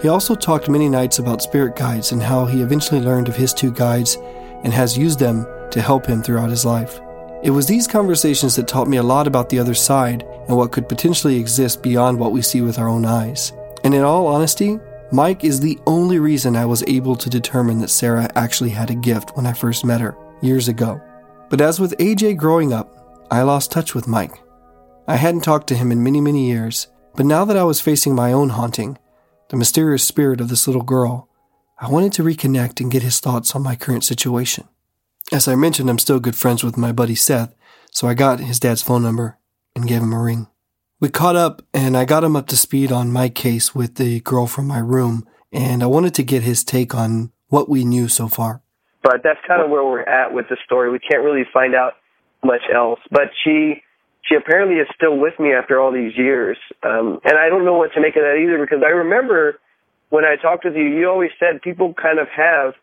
He also talked many nights about spirit guides and how he eventually learned of his two guides and has used them to help him throughout his life. It was these conversations that taught me a lot about the other side and what could potentially exist beyond what we see with our own eyes. And in all honesty, Mike is the only reason I was able to determine that Sarah actually had a gift when I first met her, years ago. But as with AJ growing up, I lost touch with Mike. I hadn't talked to him in many, many years, but now that I was facing my own haunting, the mysterious spirit of this little girl, I wanted to reconnect and get his thoughts on my current situation. As I mentioned, I'm still good friends with my buddy Seth, so I got his dad's phone number and gave him a ring. We caught up and I got him up to speed on my case with the girl from my room, and I wanted to get his take on what we knew so far. But that's kind of where we're at with the story. We can't really find out much else. But she she apparently is still with me after all these years. Um, and I don't know what to make of that either because I remember when I talked with you, you always said people kind of have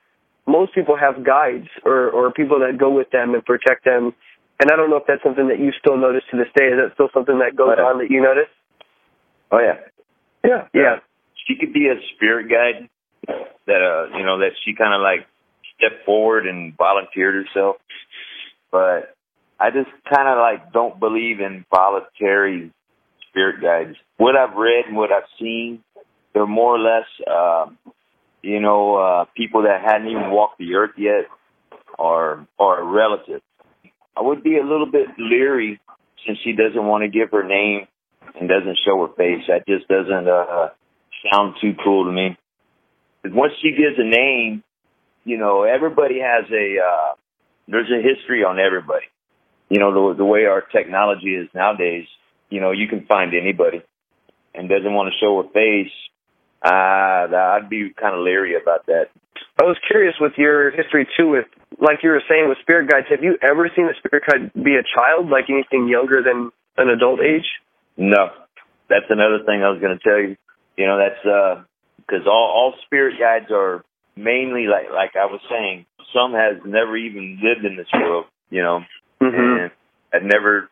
most people have guides or, or people that go with them and protect them. And I don't know if that's something that you still notice to this day. Is that still something that goes on that you notice? Oh yeah. Yeah. Yeah. She could be a spirit guide that uh you know, that she kinda like stepped forward and volunteered herself. But I just kinda like don't believe in voluntary spirit guides. What I've read and what I've seen, they're more or less um you know, uh, people that hadn't even walked the earth yet, or or a relative. I would be a little bit leery since she doesn't want to give her name and doesn't show her face. That just doesn't uh, sound too cool to me. Once she gives a name, you know, everybody has a uh, there's a history on everybody. You know, the the way our technology is nowadays, you know, you can find anybody and doesn't want to show a face. Uh, I'd be kind of leery about that. I was curious with your history too, with like you were saying with spirit guides. Have you ever seen a spirit guide be a child, like anything younger than an adult age? No, that's another thing I was going to tell you. You know, that's because uh, all all spirit guides are mainly like like I was saying. Some has never even lived in this world. You know, mm-hmm. and had never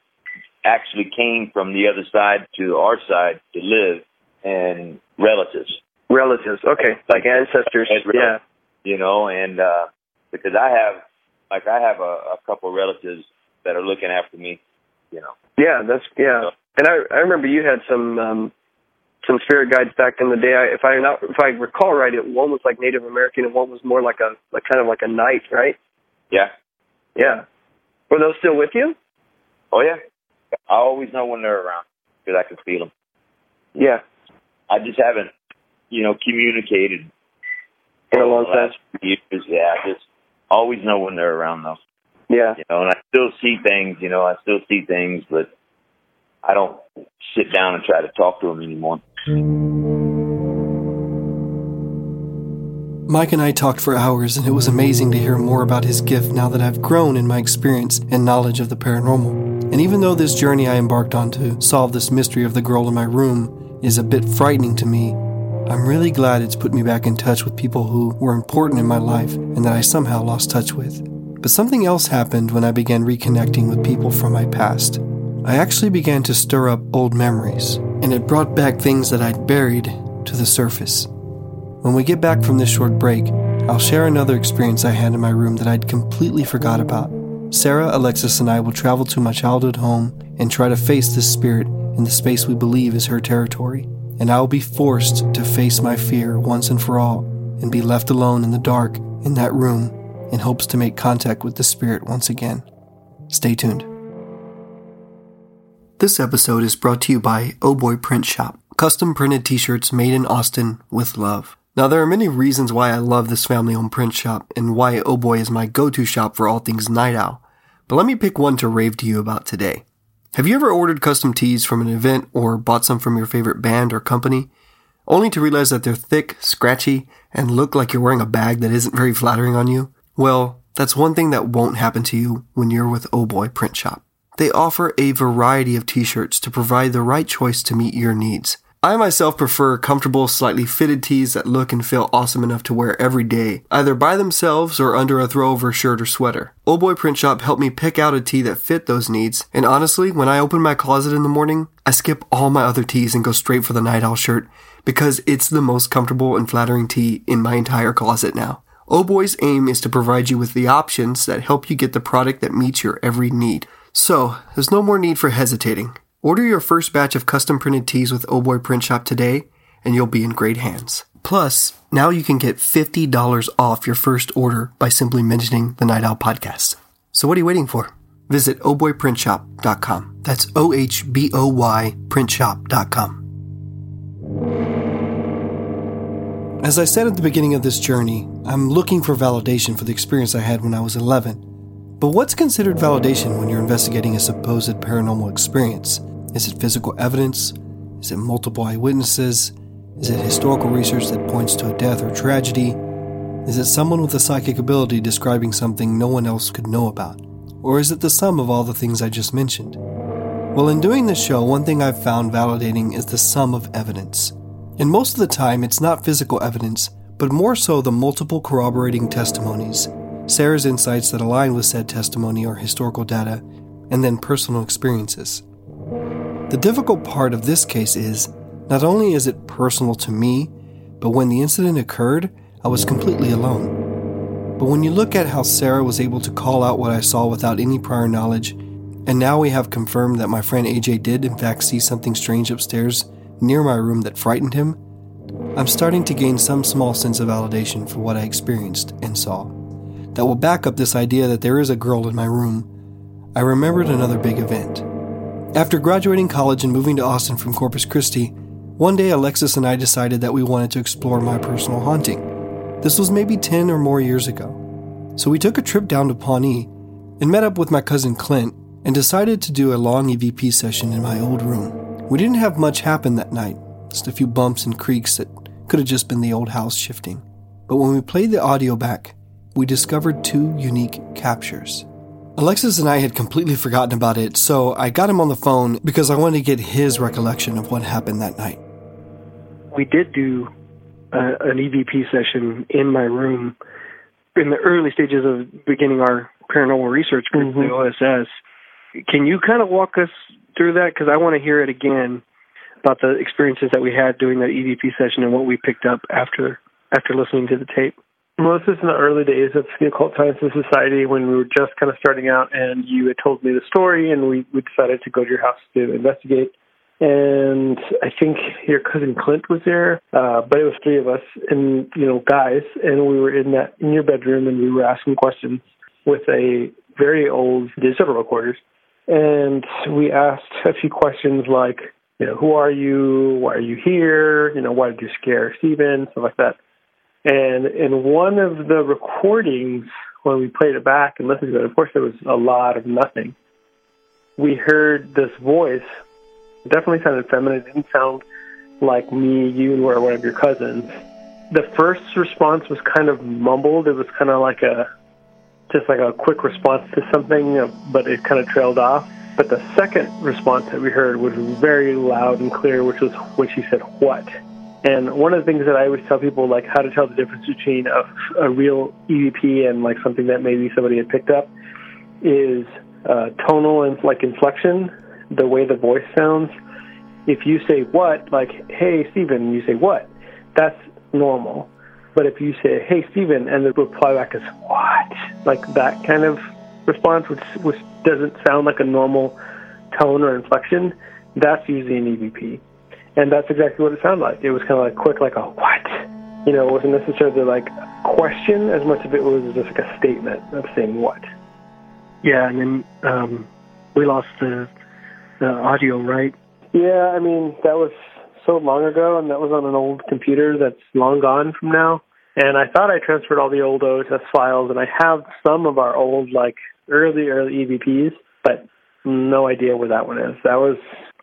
actually came from the other side to our side to live, and relatives. Relatives, okay, like ancestors. Yeah, you know, and uh because I have like I have a, a couple relatives that are looking after me, you know. Yeah, that's yeah. So, and I I remember you had some um some spirit guides back in the day. I, if I not if I recall right, it one was like Native American and one was more like a like kind of like a knight, right? Yeah. Yeah. Were those still with you? Oh yeah. I always know when they're around because I can feel them. Yeah. I just haven't, you know, communicated in a long time. Years. Yeah, I just always know when they're around though. Yeah. You know, and I still see things. You know, I still see things, but I don't sit down and try to talk to them anymore. Mike and I talked for hours, and it was amazing to hear more about his gift now that I've grown in my experience and knowledge of the paranormal. And even though this journey I embarked on to solve this mystery of the girl in my room is a bit frightening to me, I'm really glad it's put me back in touch with people who were important in my life and that I somehow lost touch with. But something else happened when I began reconnecting with people from my past. I actually began to stir up old memories, and it brought back things that I'd buried to the surface. When we get back from this short break, I'll share another experience I had in my room that I'd completely forgot about. Sarah, Alexis, and I will travel to my childhood home and try to face this spirit in the space we believe is her territory. And I will be forced to face my fear once and for all and be left alone in the dark in that room in hopes to make contact with the spirit once again. Stay tuned. This episode is brought to you by Oh Boy Print Shop, custom printed t shirts made in Austin with love. Now, there are many reasons why I love this family owned print shop and why Oh Boy is my go to shop for all things Night Owl. But let me pick one to rave to you about today. Have you ever ordered custom tees from an event or bought some from your favorite band or company, only to realize that they're thick, scratchy, and look like you're wearing a bag that isn't very flattering on you? Well, that's one thing that won't happen to you when you're with Oh Boy Print Shop. They offer a variety of t shirts to provide the right choice to meet your needs. I myself prefer comfortable, slightly fitted tees that look and feel awesome enough to wear every day, either by themselves or under a throwover shirt or sweater. Old Boy Print Shop helped me pick out a tee that fit those needs, and honestly, when I open my closet in the morning, I skip all my other tees and go straight for the Night Owl shirt because it's the most comfortable and flattering tee in my entire closet now. Oh Boy's aim is to provide you with the options that help you get the product that meets your every need. So, there's no more need for hesitating. Order your first batch of custom printed tees with Oh Boy Print Shop today, and you'll be in great hands. Plus, now you can get $50 off your first order by simply mentioning the Night Owl podcast. So what are you waiting for? Visit ohboyprintshop.com. That's O H B O Y printshop.com. As I said at the beginning of this journey, I'm looking for validation for the experience I had when I was 11. But what's considered validation when you're investigating a supposed paranormal experience? Is it physical evidence? Is it multiple eyewitnesses? Is it historical research that points to a death or tragedy? Is it someone with a psychic ability describing something no one else could know about? Or is it the sum of all the things I just mentioned? Well, in doing this show, one thing I've found validating is the sum of evidence. And most of the time, it's not physical evidence, but more so the multiple corroborating testimonies, Sarah's insights that align with said testimony or historical data, and then personal experiences. The difficult part of this case is not only is it personal to me, but when the incident occurred, I was completely alone. But when you look at how Sarah was able to call out what I saw without any prior knowledge, and now we have confirmed that my friend AJ did in fact see something strange upstairs near my room that frightened him, I'm starting to gain some small sense of validation for what I experienced and saw that will back up this idea that there is a girl in my room. I remembered another big event. After graduating college and moving to Austin from Corpus Christi, one day Alexis and I decided that we wanted to explore my personal haunting. This was maybe 10 or more years ago. So we took a trip down to Pawnee and met up with my cousin Clint and decided to do a long EVP session in my old room. We didn't have much happen that night, just a few bumps and creaks that could have just been the old house shifting. But when we played the audio back, we discovered two unique captures. Alexis and I had completely forgotten about it, so I got him on the phone because I wanted to get his recollection of what happened that night. We did do uh, an EVP session in my room in the early stages of beginning our paranormal research group, mm-hmm. the OSS. Can you kind of walk us through that? Because I want to hear it again about the experiences that we had doing that EVP session and what we picked up after after listening to the tape. Is in the early days of the Occult Sciences Society when we were just kind of starting out, and you had told me the story, and we, we decided to go to your house to investigate. And I think your cousin Clint was there, uh, but it was three of us, and you know, guys, and we were in that in your bedroom, and we were asking questions with a very old digital recorders, and we asked a few questions like, you know, who are you? Why are you here? You know, why did you scare Stephen? Stuff like that. And in one of the recordings, when we played it back and listened to it, of course, there was a lot of nothing. We heard this voice. It definitely sounded feminine. It didn't sound like me, you, or one of your cousins. The first response was kind of mumbled. It was kind of like a, just like a quick response to something, but it kind of trailed off. But the second response that we heard was very loud and clear, which was when she said, What? And one of the things that I always tell people, like how to tell the difference between a, a real EVP and like something that maybe somebody had picked up, is uh, tonal and like inflection, the way the voice sounds. If you say what, like "Hey Stephen," you say what, that's normal. But if you say "Hey Stephen," and the reply back is "What," like that kind of response, which which doesn't sound like a normal tone or inflection, that's usually an EVP. And that's exactly what it sounded like. It was kind of like quick, like a what? You know, it wasn't necessarily like a question as much as it was just like a statement of saying what. Yeah, and then um, we lost the, the audio, right? Yeah, I mean, that was so long ago, and that was on an old computer that's long gone from now. And I thought I transferred all the old OSS files, and I have some of our old, like, early, early EVPs, but no idea where that one is. That was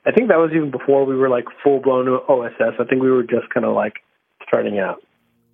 I think that was even before we were like full blown OSS. I think we were just kind of like starting out.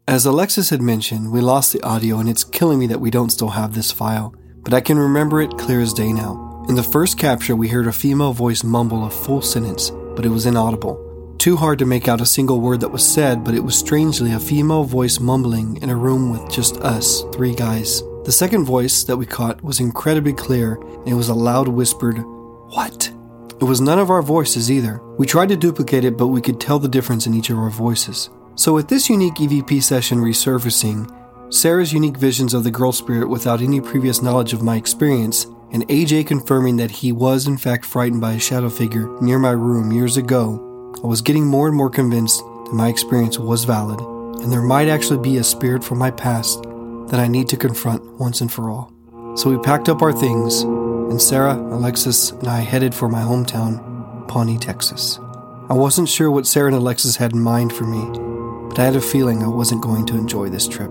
As Alexis had mentioned, we lost the audio, and it's killing me that we don't still have this file, but I can remember it clear as day now. In the first capture, we heard a female voice mumble a full sentence, but it was inaudible. Too hard to make out a single word that was said, but it was strangely a female voice mumbling in a room with just us, three guys. The second voice that we caught was incredibly clear, and it was a loud whispered, What? It was none of our voices either. We tried to duplicate it, but we could tell the difference in each of our voices. So, with this unique EVP session resurfacing, Sarah's unique visions of the girl spirit without any previous knowledge of my experience, and AJ confirming that he was in fact frightened by a shadow figure near my room years ago, I was getting more and more convinced that my experience was valid, and there might actually be a spirit from my past that I need to confront once and for all. So we packed up our things and Sarah, Alexis, and I headed for my hometown, Pawnee, Texas. I wasn't sure what Sarah and Alexis had in mind for me, but I had a feeling I wasn't going to enjoy this trip.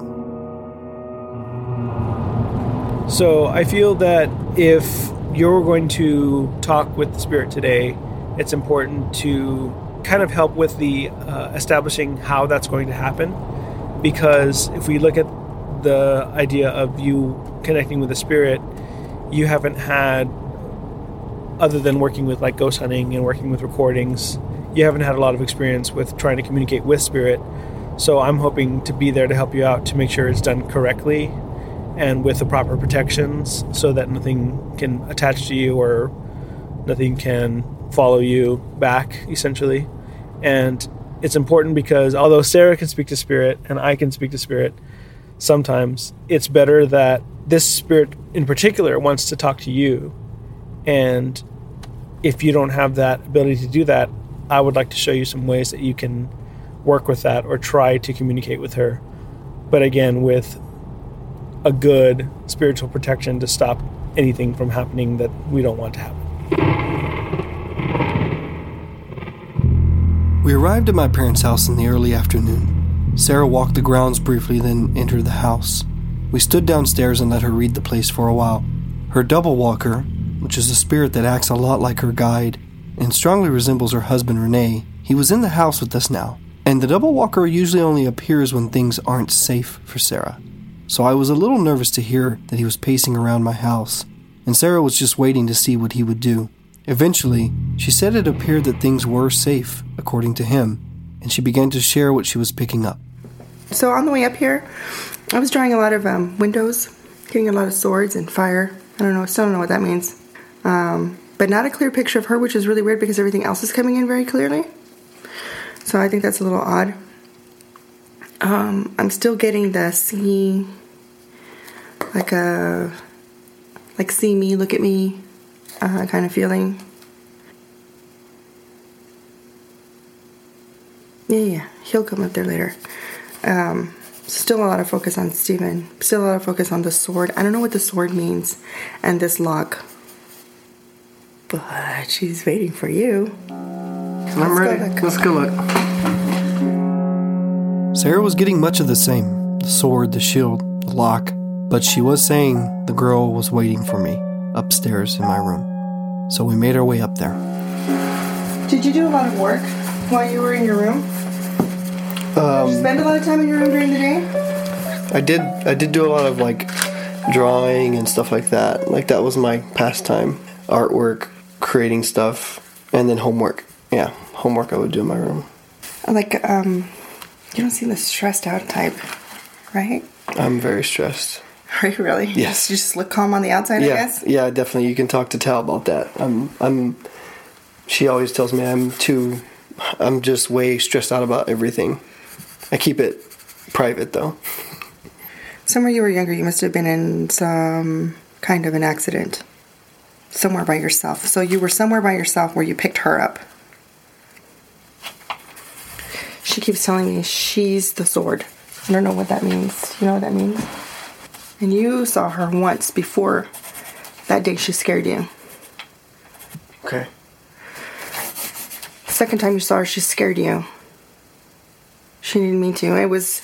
So I feel that if you're going to talk with the Spirit today, it's important to kind of help with the uh, establishing how that's going to happen. Because if we look at the idea of you connecting with the Spirit, you haven't had, other than working with like ghost hunting and working with recordings, you haven't had a lot of experience with trying to communicate with spirit. So I'm hoping to be there to help you out to make sure it's done correctly and with the proper protections so that nothing can attach to you or nothing can follow you back, essentially. And it's important because although Sarah can speak to spirit and I can speak to spirit, sometimes it's better that this spirit in particular wants to talk to you. And if you don't have that ability to do that, I would like to show you some ways that you can work with that or try to communicate with her. But again, with a good spiritual protection to stop anything from happening that we don't want to happen. We arrived at my parents' house in the early afternoon. Sarah walked the grounds briefly, then entered the house. We stood downstairs and let her read the place for a while. Her double walker, which is a spirit that acts a lot like her guide and strongly resembles her husband Renee, he was in the house with us now. And the double walker usually only appears when things aren't safe for Sarah. So I was a little nervous to hear that he was pacing around my house, and Sarah was just waiting to see what he would do. Eventually, she said it appeared that things were safe, according to him, and she began to share what she was picking up. So on the way up here, I was drawing a lot of um, windows, getting a lot of swords and fire. I don't know, still don't know what that means. Um, but not a clear picture of her, which is really weird because everything else is coming in very clearly. So I think that's a little odd. Um, I'm still getting the see, like a, like see me, look at me, uh, kind of feeling. Yeah, yeah, he'll come up there later. Um, still a lot of focus on Stephen. Still a lot of focus on the sword. I don't know what the sword means, and this lock. But she's waiting for you. I'm ready. Let's go look. Sarah was getting much of the same the sword, the shield, the lock, but she was saying the girl was waiting for me upstairs in my room. So we made our way up there. Did you do a lot of work while you were in your room? Did you spend a lot of time in your room during the day? I did. I did do a lot of like drawing and stuff like that. Like that was my pastime. Artwork, creating stuff, and then homework. Yeah, homework I would do in my room. Like, um, you don't seem the stressed out type, right? I'm very stressed. (laughs) Are you really? Yes. You just look calm on the outside, I yeah, guess? yeah, definitely. You can talk to Tal about that. I'm. I'm. She always tells me I'm too. I'm just way stressed out about everything. I keep it private though. Somewhere you were younger, you must have been in some kind of an accident. Somewhere by yourself. So you were somewhere by yourself where you picked her up. She keeps telling me she's the sword. I don't know what that means. You know what that means? And you saw her once before that day she scared you. Okay. Second time you saw her, she scared you. She didn't mean to. It was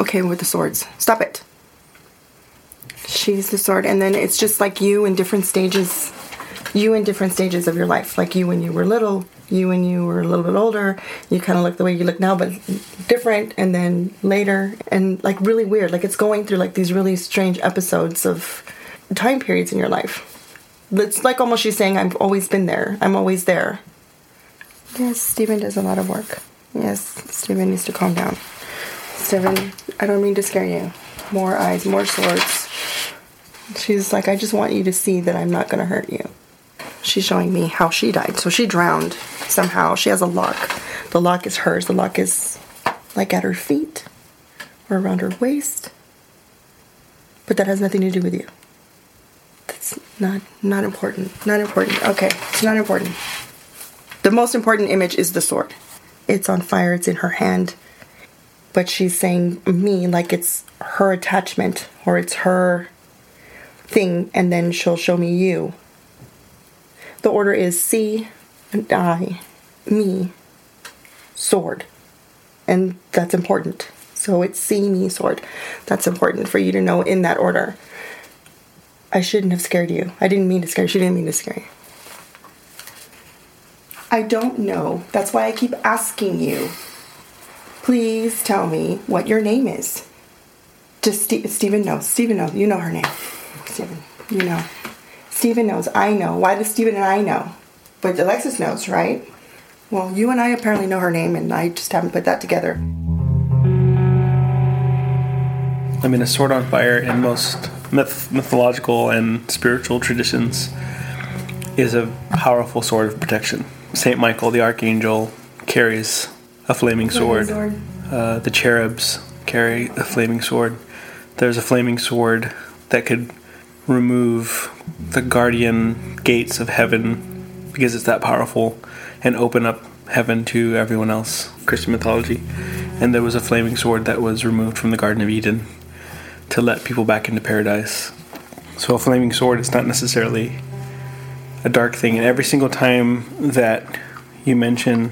okay with the swords. Stop it. She's the sword, and then it's just like you in different stages. You in different stages of your life, like you when you were little, you when you were a little bit older. You kind of look the way you look now, but different. And then later, and like really weird. Like it's going through like these really strange episodes of time periods in your life. It's like almost she's saying, "I've always been there. I'm always there." Yes, Stephen does a lot of work. Yes, Stephen needs to calm down. Stephen, I don't mean to scare you. More eyes, more swords. She's like, I just want you to see that I'm not to hurt you. She's showing me how she died. So she drowned somehow. She has a lock. The lock is hers. The lock is like at her feet or around her waist. But that has nothing to do with you. That's not not important. Not important. Okay, it's not important. The most important image is the sword. It's on fire, it's in her hand. But she's saying me like it's her attachment or it's her thing, and then she'll show me you. The order is C and I, me, sword. And that's important. So it's see me, sword. That's important for you to know in that order. I shouldn't have scared you. I didn't mean to scare you. She didn't mean to scare you. I don't know. That's why I keep asking you. Please tell me what your name is. Just Ste- Stephen knows. Stephen knows. You know her name. Stephen, you know. Stephen knows. I know. Why does Stephen and I know? But Alexis knows, right? Well, you and I apparently know her name, and I just haven't put that together. I mean, a sword on fire in most myth- mythological and spiritual traditions is a powerful sword of protection. Saint Michael, the archangel, carries a flaming sword. sword. Uh, the cherubs carry a flaming sword. There's a flaming sword that could remove the guardian gates of heaven because it's that powerful and open up heaven to everyone else, Christian mythology. And there was a flaming sword that was removed from the Garden of Eden to let people back into paradise. So a flaming sword is not necessarily a dark thing. And every single time that you mention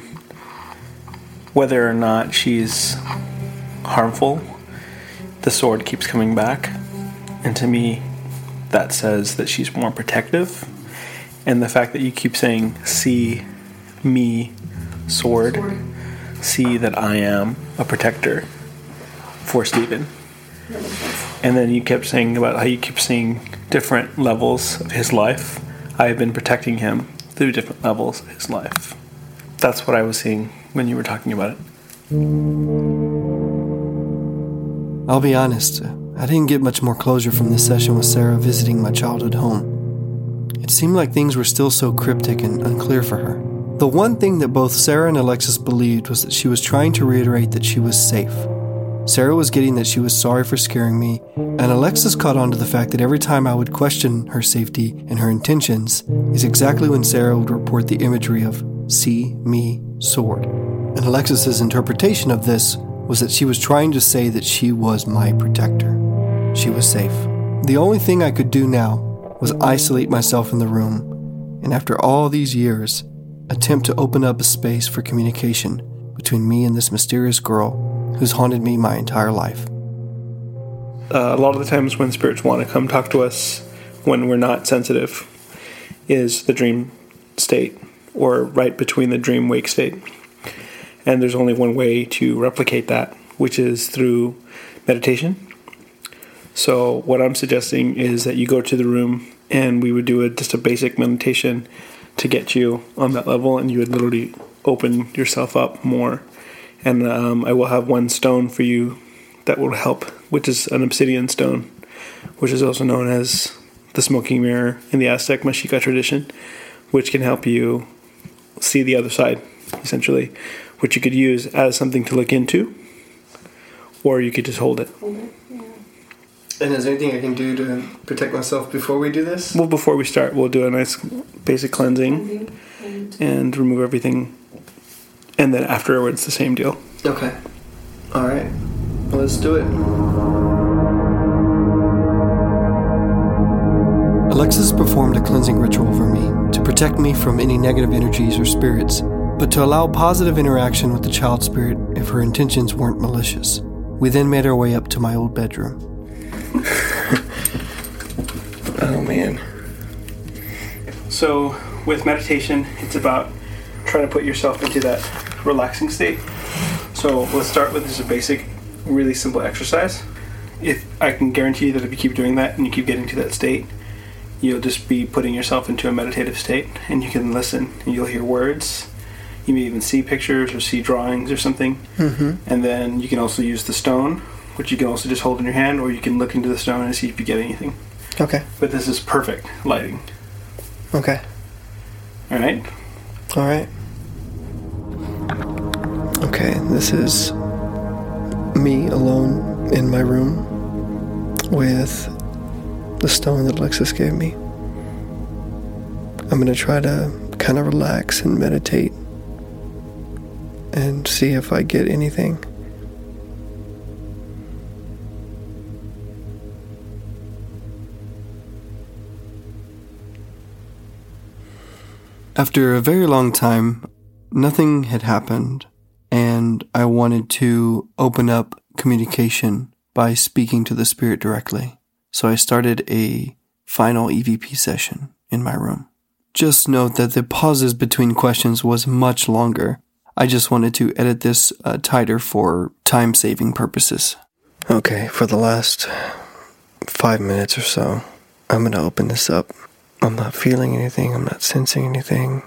whether or not she's harmful, the sword keeps coming back. And to me, that says that she's more protective. And the fact that you keep saying, see me, sword, sword. see that I am a protector for Stephen. And then you kept saying about how you keep seeing different levels of his life. I have been protecting him through different levels of his life. That's what I was seeing when you were talking about it. I'll be honest, I didn't get much more closure from this session with Sarah visiting my childhood home. It seemed like things were still so cryptic and unclear for her. The one thing that both Sarah and Alexis believed was that she was trying to reiterate that she was safe. Sarah was getting that she was sorry for scaring me, and Alexis caught on to the fact that every time I would question her safety and her intentions is exactly when Sarah would report the imagery of see me sword. And Alexis's interpretation of this was that she was trying to say that she was my protector. She was safe. The only thing I could do now was isolate myself in the room, and after all these years, attempt to open up a space for communication between me and this mysterious girl who's haunted me my entire life. Uh, a lot of the times when spirits want to come talk to us when we're not sensitive is the dream state or right between the dream wake state. And there's only one way to replicate that, which is through meditation. So, what I'm suggesting is that you go to the room and we would do a, just a basic meditation to get you on that level, and you would literally open yourself up more. And um, I will have one stone for you that will help, which is an obsidian stone, which is also known as the smoking mirror in the Aztec Mexica tradition, which can help you see the other side, essentially, which you could use as something to look into, or you could just hold it. Hold it. And is there anything I can do to protect myself before we do this? Well, before we start, we'll do a nice basic cleansing, and, and remove everything. And then afterwards, the same deal. Okay. All right. Well, let's do it. Alexis performed a cleansing ritual for me to protect me from any negative energies or spirits, but to allow positive interaction with the child spirit if her intentions weren't malicious. We then made our way up to my old bedroom. (laughs) oh man. So with meditation, it's about trying to put yourself into that relaxing state. So let's start with just a basic, really simple exercise. If I can guarantee you that if you keep doing that and you keep getting to that state, you'll just be putting yourself into a meditative state and you can listen and you'll hear words. You may even see pictures or see drawings or something. Mm-hmm. And then you can also use the stone which you can also just hold in your hand, or you can look into the stone and see if you get anything. Okay. But this is perfect lighting. Okay. All right. All right. Okay, this is me alone in my room with the stone that Alexis gave me. I'm going to try to kind of relax and meditate and see if I get anything. After a very long time, nothing had happened, and I wanted to open up communication by speaking to the spirit directly. So I started a final EVP session in my room. Just note that the pauses between questions was much longer. I just wanted to edit this uh, tighter for time saving purposes. Okay, for the last five minutes or so, I'm to open this up I'm not feeling anything, I'm not sensing anything.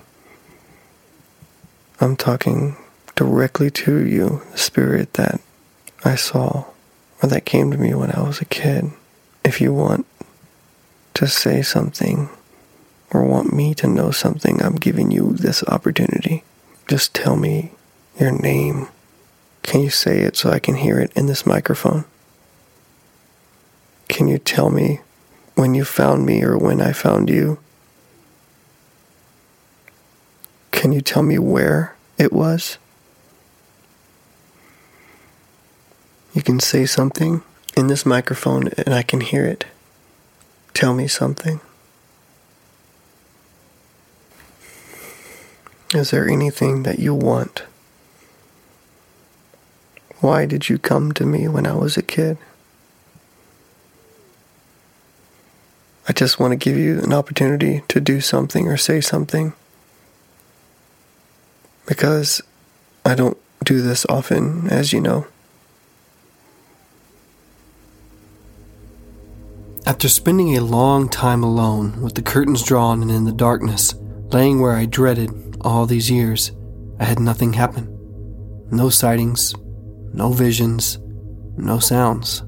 I'm talking directly to you, the spirit that I saw or that came to me when I was a kid. If you want to say something or want me to know something, I'm giving you this opportunity. Just tell me your name. Can you say it so I can hear it in this microphone? Can you tell me when you found me or when I found you? Can you tell me where it was? You can say something in this microphone and I can hear it. Tell me something. Is there anything that you want? Why did you come to me when I was a kid? I just want to give you an opportunity to do something or say something. Because I don't do this often, as you know. After spending a long time alone, with the curtains drawn and in the darkness, laying where I dreaded all these years, I had nothing happen. No sightings, no visions, no sounds.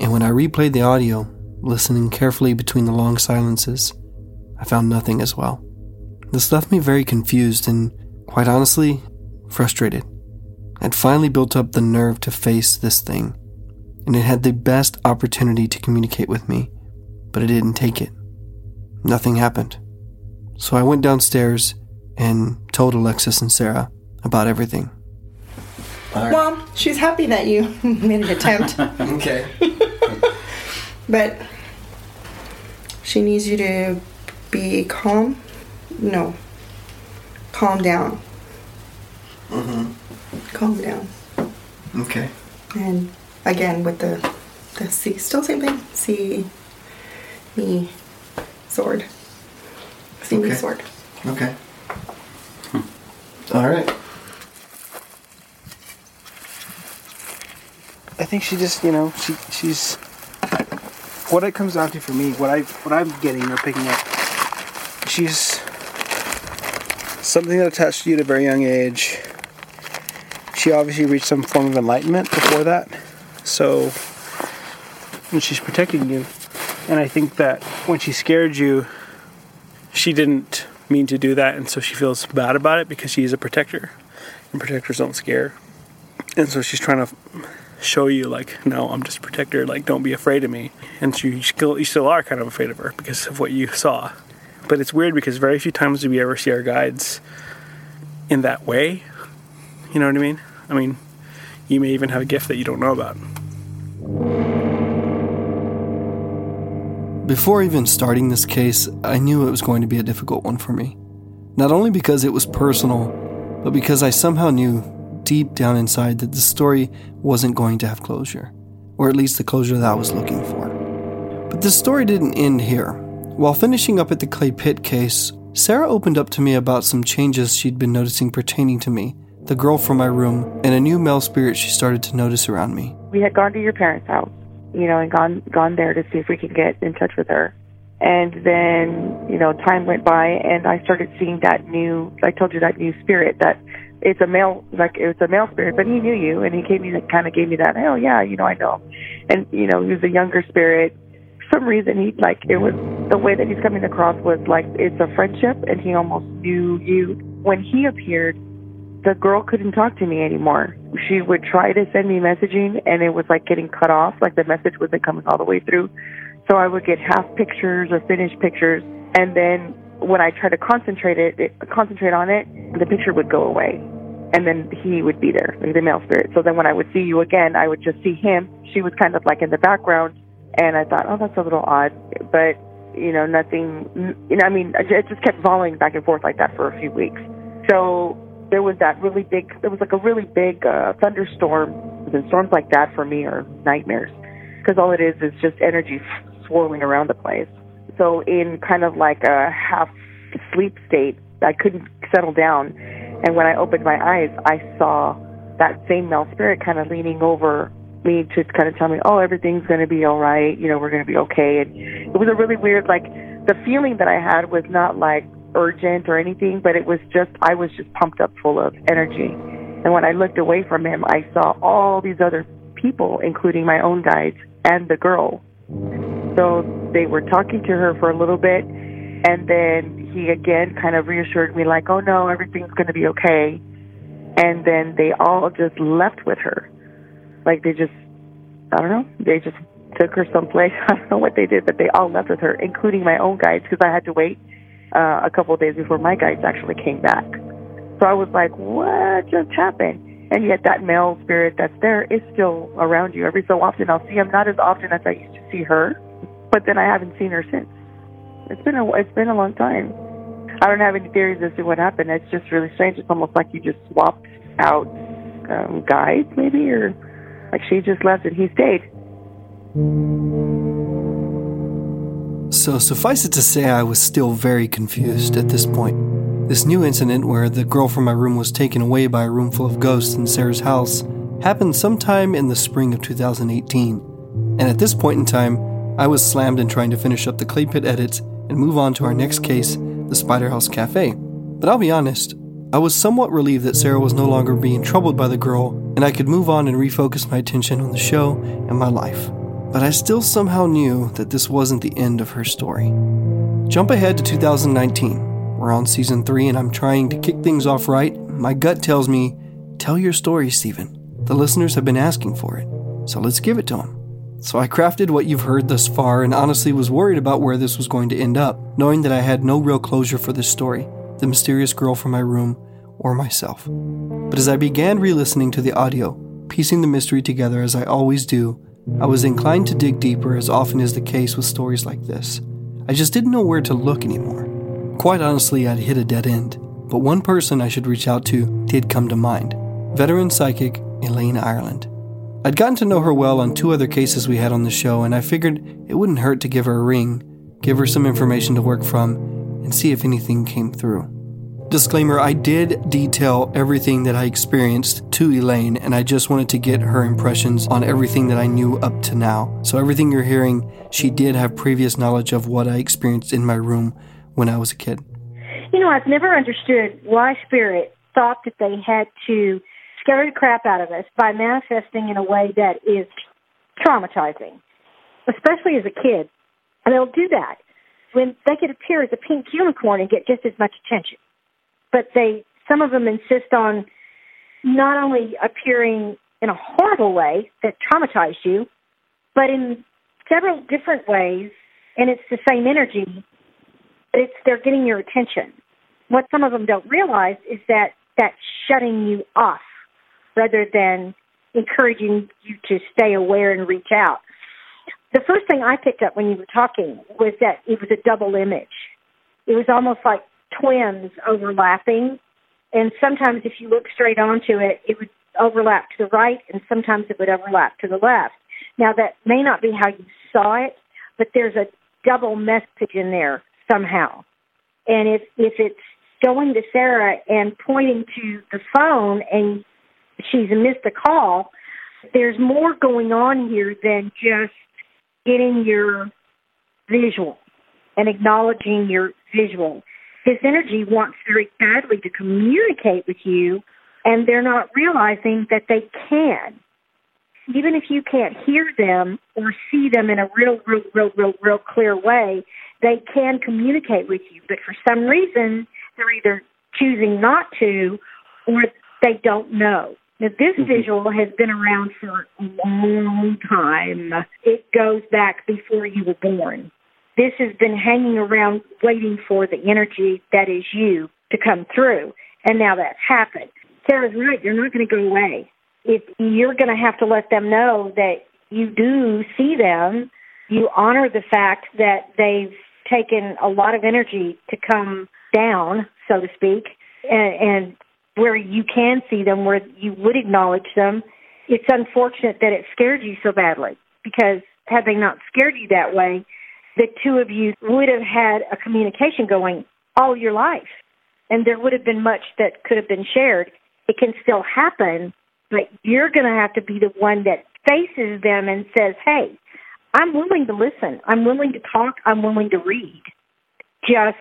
And when I replayed the audio, listening carefully between the long silences, I found nothing as well. This left me very confused and, quite honestly, frustrated. I'd finally built up the nerve to face this thing and it had the best opportunity to communicate with me, but it didn't take it. Nothing happened. So I went downstairs and told Alexis and Sarah about everything. Well, she's happy that you (laughs) made an attempt, (laughs) Okay. (laughs) but she needs you to be calm. No, calm down. Mm-hmm. Calm down. Okay. And again with the the C, still same thing. C, me, sword. See me Okay. sword. Okay. All right. I think she just, you know, she she's what it comes down to for me, what I what I'm getting or picking up. She's something that attached to you at a very young age. She obviously reached some form of enlightenment before that. So and she's protecting you. And I think that when she scared you, she didn't mean to do that and so she feels bad about it because she's a protector. And protectors don't scare. And so she's trying to show you like no i'm just a protector like don't be afraid of me and still you still are kind of afraid of her because of what you saw but it's weird because very few times do we ever see our guides in that way you know what i mean i mean you may even have a gift that you don't know about Before even starting this case, I knew it was going to be a difficult one for me. Not only because it was personal, but because I somehow knew deep down inside that the story wasn't going to have closure, or at least the closure that I was looking for. But the story didn't end here. While finishing up at the Clay Pit case, Sarah opened up to me about some changes she'd been noticing pertaining to me, the girl from my room, and a new male spirit she started to notice around me. we had gone to your parents' house, you know, and gone gone there to see if we could get in touch with her. And then, you know, time went by and I started seeing that new I told you that new spirit that it's a male like it's a male spirit, but he knew you and he gave me that kind of gave me that, oh yeah, you know, I know. And you know, he was a younger spirit. For some reason he like it was the way that he's coming across was like it's a friendship and he almost knew you. When he appeared, the girl couldn't talk to me anymore. She would try to send me messaging and it was like getting cut off, like the message wasn't coming all the way through. So I would get half pictures or finished pictures and then when I tried to concentrate it, it concentrate on it, the picture would go away. And then he would be there, like the male spirit. So then when I would see you again, I would just see him. She was kind of like in the background and I thought, oh, that's a little odd. But, you know, nothing, you know, I mean, it just kept volleying back and forth like that for a few weeks. So there was that really big there was like a really big uh, thunderstorm. And storms like that for me are nightmares because all it is is just energy swirling around the place. So in kind of like a half sleep state i couldn't settle down. And when i opened my eyes i saw that same male spirit kind of leaning over me to kind of tell me oh everything's going to be all right you know we're going to be okay and it was a really weird like the feeling that i had was not like urgent or anything, but it was just I was just pumped up full of energy. And when I looked away from him, I saw all these other people, including my own guides and the girl. So they were talking to her for a little bit, and then he again kind of reassured me, like, "Oh no, everything's going to be okay." And then they all just left with her, like they just, I don't know, they just took her someplace. (laughs) I don't know what they did, but they all left with her, including my own guides, because I had to wait uh, a couple of days before my guides actually came back. So I was like, what just happened? And yet that male spirit that's there is still around you. Every so often I'll see him, not as often as I used to see her, but then I haven't seen her since. It's been a it's been a long time. I don't have any theories as to what happened. It's just really strange. It's almost like you just swapped out um, guides, maybe, or like she just left and he stayed. So, suffice it to say, I was still very confused at this point. This new incident where the girl from my room was taken away by a room full of ghosts in Sarah's house happened sometime in the spring of 2018. And at this point in time, I was slammed in trying to finish up the clay pit edits and move on to our next case, the Spider House Cafe. But I'll be honest, I was somewhat relieved that Sarah was no longer being troubled by the girl and I could move on and refocus my attention on the show and my life. But I still somehow knew that this wasn't the end of her story. Jump ahead to 2019. We're on season three, and I'm trying to kick things off right. My gut tells me, tell your story, Stephen. The listeners have been asking for it, so let's give it to them. So I crafted what you've heard thus far and honestly was worried about where this was going to end up, knowing that I had no real closure for this story the mysterious girl from my room or myself. But as I began re listening to the audio, piecing the mystery together as I always do, I was inclined to dig deeper as often is the case with stories like this. I just didn't know where to look anymore. Quite honestly, I'd hit a dead end, but one person I should reach out to did come to mind veteran psychic Elaine Ireland. I'd gotten to know her well on two other cases we had on the show, and I figured it wouldn't hurt to give her a ring, give her some information to work from, and see if anything came through. Disclaimer I did detail everything that I experienced to Elaine, and I just wanted to get her impressions on everything that I knew up to now. So, everything you're hearing, she did have previous knowledge of what I experienced in my room when I was a kid? You know, I've never understood why spirit thought that they had to scare the crap out of us by manifesting in a way that is traumatizing, especially as a kid. And they'll do that when they could appear as a pink unicorn and get just as much attention. But they, some of them insist on not only appearing in a horrible way that traumatized you, but in several different ways, and it's the same energy but it's they're getting your attention. What some of them don't realize is that that's shutting you off rather than encouraging you to stay aware and reach out. The first thing I picked up when you were talking was that it was a double image. It was almost like twins overlapping. And sometimes if you look straight onto it, it would overlap to the right and sometimes it would overlap to the left. Now that may not be how you saw it, but there's a double message in there somehow. And if if it's going to Sarah and pointing to the phone and she's missed a call, there's more going on here than just getting your visual and acknowledging your visual. This energy wants very badly to communicate with you, and they're not realizing that they can. Even if you can't hear them or see them in a real, real, real, real, real clear way, they can communicate with you, but for some reason they're either choosing not to or they don't know. Now, this mm-hmm. visual has been around for a long time. It goes back before you were born. This has been hanging around waiting for the energy that is you to come through. And now that's happened. Sarah's right. You're not going to go away. If you're going to have to let them know that you do see them, you honor the fact that they've taken a lot of energy to come down, so to speak, and, and where you can see them, where you would acknowledge them. It's unfortunate that it scared you so badly because had they not scared you that way, the two of you would have had a communication going all your life. And there would have been much that could have been shared. It can still happen, but you're going to have to be the one that faces them and says, hey, I'm willing to listen. I'm willing to talk. I'm willing to read. Just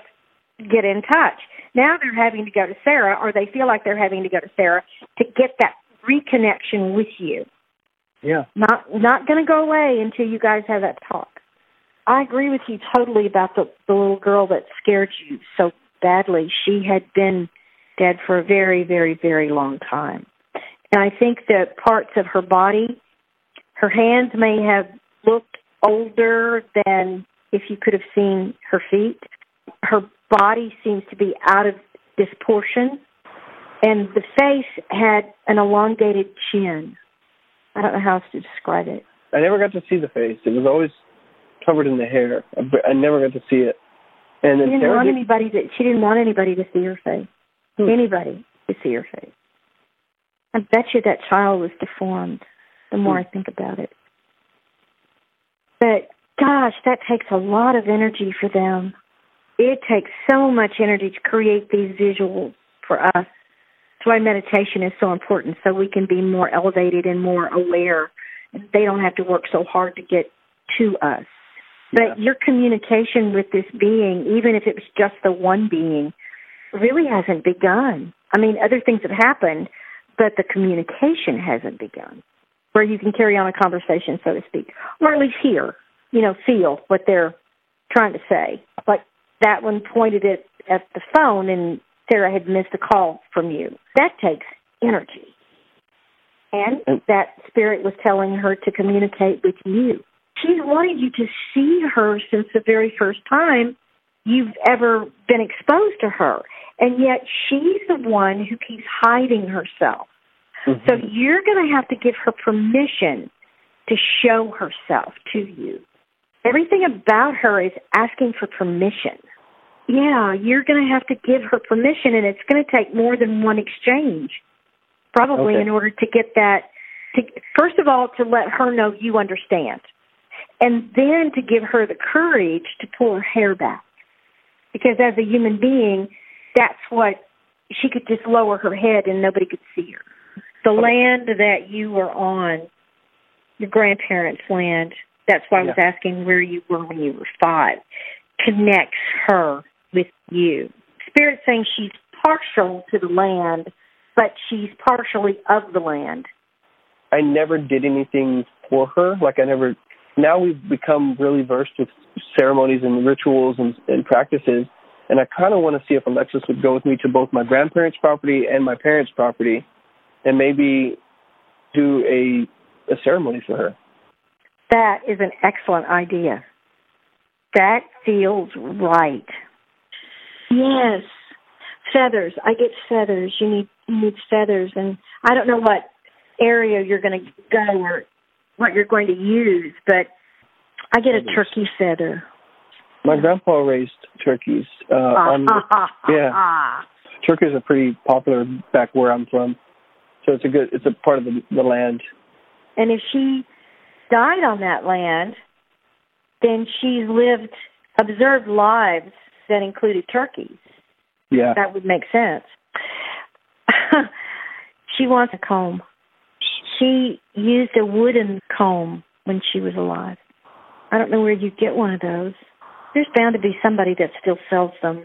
get in touch. Now they're having to go to Sarah, or they feel like they're having to go to Sarah to get that reconnection with you. Yeah. Not not going to go away until you guys have that talk. I agree with you totally about the the little girl that scared you so badly. She had been dead for a very, very, very long time. And I think that parts of her body, her hands may have looked older than if you could have seen her feet. Her body seems to be out of disproportion. and the face had an elongated chin. I don't know how else to describe it. I never got to see the face. It was always covered in the hair. I never got to see it. And she didn't Sarah want did- anybody to. She didn't want anybody to see her face. Hmm. Anybody to see her face. I bet you that child was deformed. The more Hmm. I think about it, but gosh, that takes a lot of energy for them. It takes so much energy to create these visuals for us. That's why meditation is so important, so we can be more elevated and more aware. They don't have to work so hard to get to us. But your communication with this being, even if it was just the one being, really hasn't begun. I mean, other things have happened, but the communication hasn't begun. Where you can carry on a conversation, so to speak, or at least hear, you know, feel what they're trying to say. Like that one pointed it at the phone, and Sarah had missed a call from you. That takes energy. And that spirit was telling her to communicate with you. She's wanted you to see her since the very first time you've ever been exposed to her. And yet she's the one who keeps hiding herself. Mm-hmm. So you're going to have to give her permission to show herself to you. Everything about her is asking for permission. Yeah, you're going to have to give her permission, and it's going to take more than one exchange, probably Okay. in order to get that. To, first of all, to let her know you understand, and then to give her the courage to pull her hair back. Because as a human being, that's what she could just lower her head and nobody could see her. The land that you were on, your grandparents' land, that's why I was asking where you were when you were five, connects her with you. Spirit saying she's partial to the land, but she's partially of the land. I never did anything for her. Like I never. Now we've become really versed with ceremonies and rituals and, and practices, and I kind of want to see if Alexis would go with me to both my grandparents' property and my parents' property, and maybe do a a ceremony for her. That is an excellent idea. That feels right. Yes. Feathers. I get feathers. You need you need feathers and I don't know what area you're gonna go or what you're going to use, but I get a turkey feather. My grandpa raised turkeys. Uh, on, (laughs) yeah, turkeys are pretty popular back where I'm from, so it's a good. It's a part of the, the land. And if she died on that land, then she's lived observed lives that included turkeys. Yeah. That would make sense. (laughs) she wants a comb. She used a wooden comb when she was alive. I don't know where you get one of those. There's bound to be somebody that still sells them.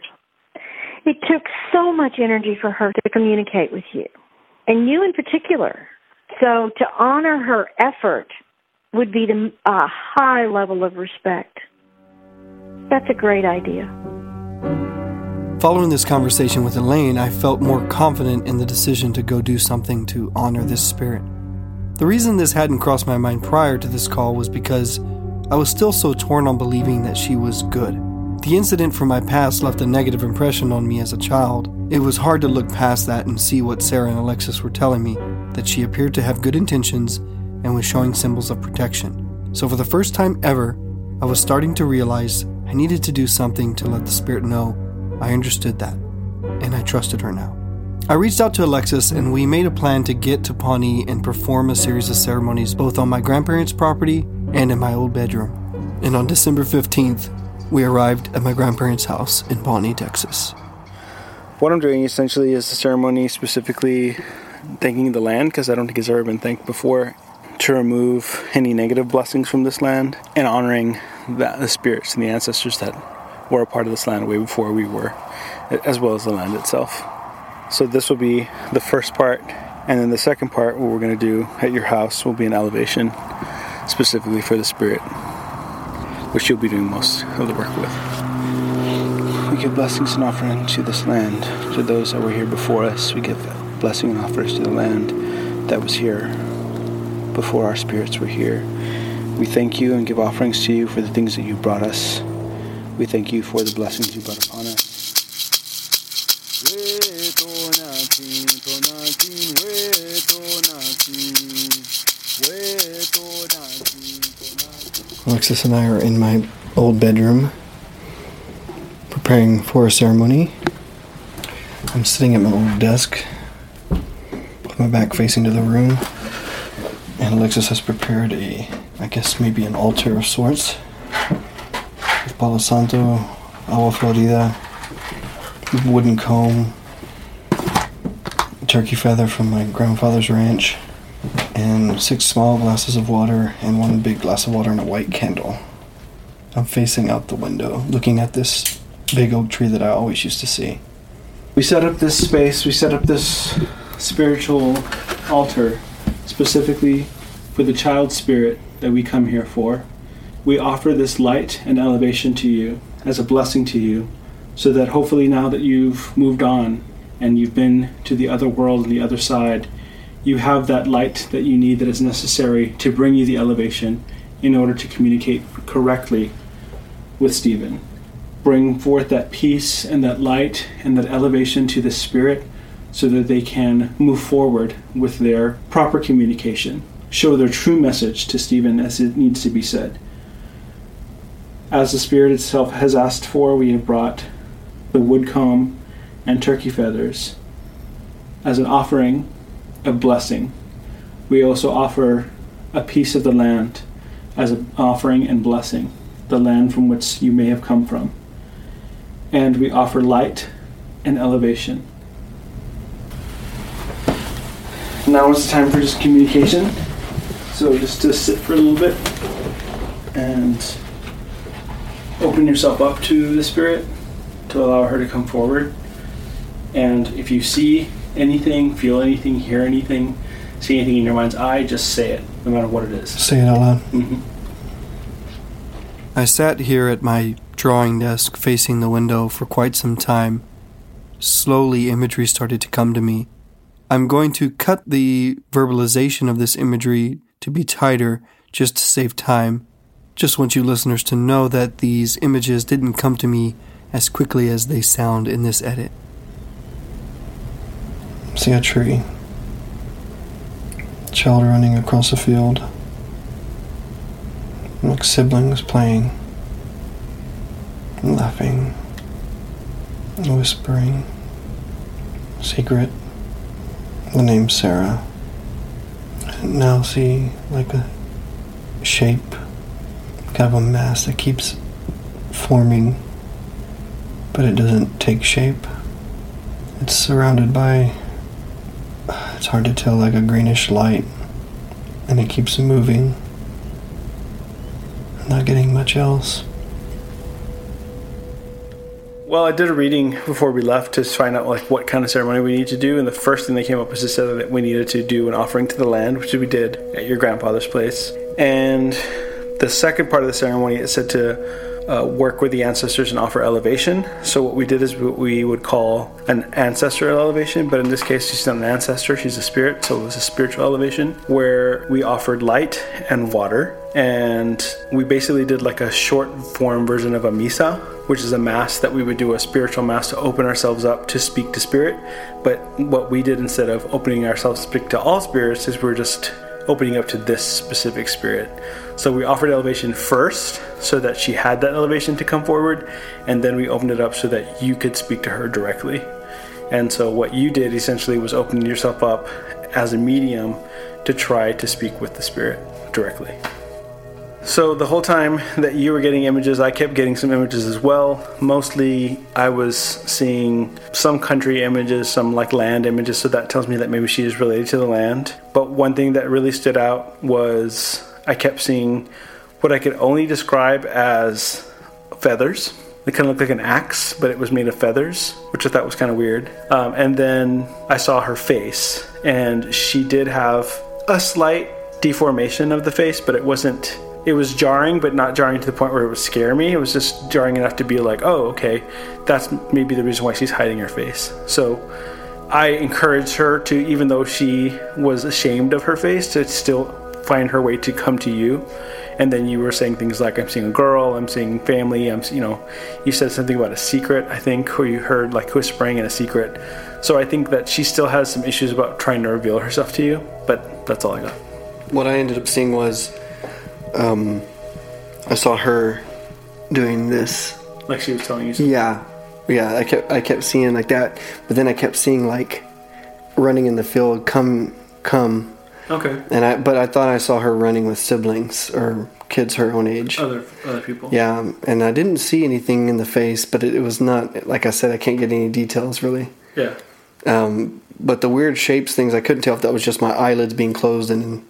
It took so much energy for her to communicate with you, and you in particular. So to honor her effort would be the, uh, a high level of respect. That's a great idea. Following this conversation with Elaine, I felt more confident in the decision to go do something to honor this spirit. The reason this hadn't crossed my mind prior to this call was because I was still so torn on believing that she was good. The incident from my past left a negative impression on me as a child. It was hard to look past that and see what Sarah and Alexis were telling me that she appeared to have good intentions and was showing symbols of protection. So, for the first time ever, I was starting to realize I needed to do something to let the spirit know I understood that, and I trusted her now. I reached out to Alexis and we made a plan to get to Pawnee and perform a series of ceremonies both on my grandparents' property and in my old bedroom. And on December 15th, we arrived at my grandparents' house in Pawnee, Texas. What I'm doing essentially is a ceremony specifically thanking the land because I don't think it's ever been thanked before to remove any negative blessings from this land and honoring the, the spirits and the ancestors that were a part of this land way before we were, as well as the land itself. So this will be the first part, and then the second part, what we're going to do at your house, will be an elevation specifically for the spirit, which you'll be doing most of the work with. We give blessings and offering to this land, to those that were here before us. We give blessing and offers to the land that was here before our spirits were here. We thank you and give offerings to you for the things that you brought us. We thank you for the blessings you brought upon us. Alexis and I are in my old bedroom preparing for a ceremony. I'm sitting at my old desk with my back facing to the room, and Alexis has prepared a, I guess maybe an altar of sorts with Palo Santo, agua florida, wooden comb, turkey feather from my grandfather's ranch, and six small glasses of water and one big glass of water and a white candle. I'm facing out the window, looking at this big oak tree that I always used to see. We set up this space, we set up this spiritual altar specifically for the child spirit that we come here for. We offer this light and elevation to you as a blessing to you, so that hopefully now that you've moved on and you've been to the other world and the other side, you have that light that you need that is necessary to bring you the elevation in order to communicate correctly with Stephen. Bring forth that peace and that light and that elevation to the spirit so that they can move forward with their proper communication. Show their true message to Stephen as it needs to be said. As the spirit itself has asked for, we have brought the wood comb and turkey feathers as an offering a blessing. We also offer a piece of the land as an offering and blessing, the land from which you may have come from. And we offer light and elevation. Now it's time for just communication. So just to sit for a little bit and open yourself up to the Spirit to allow her to come forward. And if you see anything, feel anything, hear anything, see anything in your mind's eye, just say it, no matter what it is. Say it out loud. Mhm. I sat here at my drawing desk facing the window for quite some time. Slowly, imagery started to come to me. I'm going to cut the verbalization of this imagery to be tighter just to save time. Just want you listeners to know that these images didn't come to me as quickly as they sound in this edit. See a tree. Child running across a field. Like siblings playing. Laughing. Whispering. Secret. The name Sarah. And now see like a shape. Kind of a mass that keeps forming. But it doesn't take shape. It's surrounded by it's hard to tell, like a greenish light, and it keeps moving. I'm not getting much else. Well, I did a reading before we left to find out like what kind of ceremony we need to do, and the first thing that came up was to say that we needed to do an offering to the land, which we did at your grandfather's place. And the second part of the ceremony, it said to uh, work with the ancestors and offer elevation. So what we did is what we would call an ancestral elevation, but in this case, she's not an ancestor; she's a spirit. So it was a spiritual elevation where we offered light and water, and we basically did like a short form version of a misa, which is a mass that we would do a spiritual mass to open ourselves up to speak to spirit. But what we did instead of opening ourselves to speak to all spirits is we're just opening up to this specific spirit. So we offered elevation first so that she had that elevation to come forward, and then we opened it up so that you could speak to her directly. And so what you did essentially was opening yourself up as a medium to try to speak with the spirit directly. So the whole time that you were getting images, I kept getting some images as well. Mostly, I was seeing some country images, some like land images, so that tells me that maybe she is related to the land. But one thing that really stood out was I kept seeing what I could only describe as feathers. It kind of looked like an axe, but it was made of feathers, which I thought was kind of weird. Um, and then I saw her face, and she did have a slight deformation of the face, but it wasn't it was jarring, but not jarring to the point where it would scare me. It was just jarring enough to be like, oh, okay, that's maybe the reason why she's hiding her face. So I encouraged her to, even though she was ashamed of her face, to still find her way to come to you And then you were saying things like, I'm seeing a girl, I'm seeing family, I'm, you know, you said something about a secret, I think, or you heard like whispering in a secret. So I think that she still has some issues about trying to reveal herself to you, but that's all I got. What I ended up seeing was, um, I saw her doing this. Like she was telling you something. Yeah, yeah. I kept I kept seeing like that, but then I kept seeing like running in the field, come, come. Okay. And I, but I thought I saw her running with siblings or kids her own age. Other other people. Yeah, and I didn't see anything in the face, but it, it was not like I said. I can't get any details really. Yeah. Um, but the weird shapes, things I couldn't tell if that was just my eyelids being closed and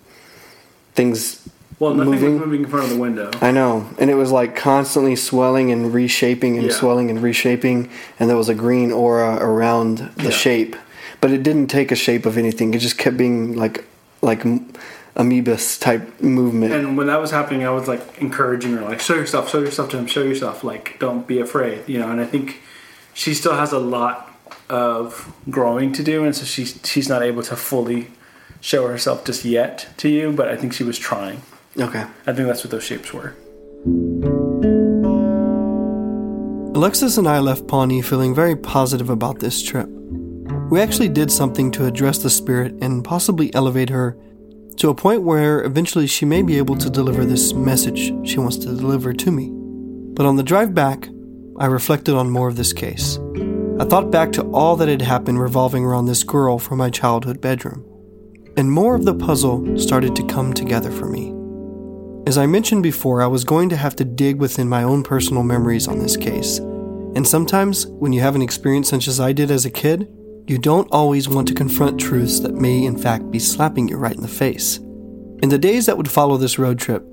things Well, nothing moving. was moving in front of the window. I know, and it was like constantly swelling and reshaping and Yeah. swelling and reshaping, and there was a green aura around the Yeah. shape, but it didn't take a shape of anything. It just kept being like like m- amoebus type movement. And when that was happening, I was like encouraging her, like, show yourself, show yourself to him, show yourself, like, don't be afraid, you know. And I think she still has a lot of growing to do, and so she's she's not able to fully show herself just yet to you. But I think she was trying. okay. I think that's what those shapes were. Alexis and I left Pawnee feeling very positive about this trip. We actually did something to address the spirit and possibly elevate her to a point where eventually she may be able to deliver this message she wants to deliver to me. But on the drive back, I reflected on more of this case. I thought back to all that had happened revolving around this girl from my childhood bedroom. And more of the puzzle started to come together for me. As I mentioned before, I was going to have to dig within my own personal memories on this case. And sometimes, when you have an experience such as I did as a kid, you don't always want to confront truths that may, in fact, be slapping you right in the face. In the days that would follow this road trip,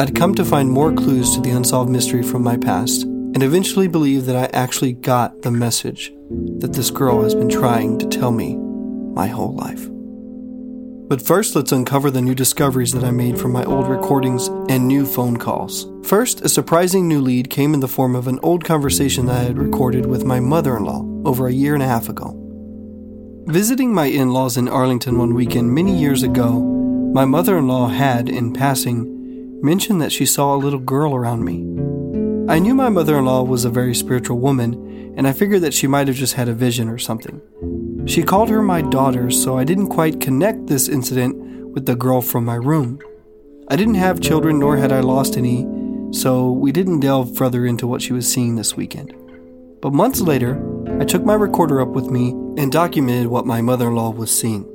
I'd come to find more clues to the unsolved mystery from my past, and eventually believe that I actually got the message that this girl has been trying to tell me my whole life. But first, let's uncover the new discoveries that I made from my old recordings and new phone calls. First, a surprising new lead came in the form of an old conversation that I had recorded with my mother in law over a year and a half ago. Visiting my in laws in Arlington one weekend many years ago, my mother in law had, in passing, mentioned that she saw a little girl around me. I knew my mother in law was a very spiritual woman, and I figured that she might have just had a vision or something. She called her my daughter, so I didn't quite connect this incident with the girl from my room. I didn't have children, nor had I lost any, so we didn't delve further into what she was seeing this weekend. But months later, I took my recorder up with me and documented what my mother in law was seeing.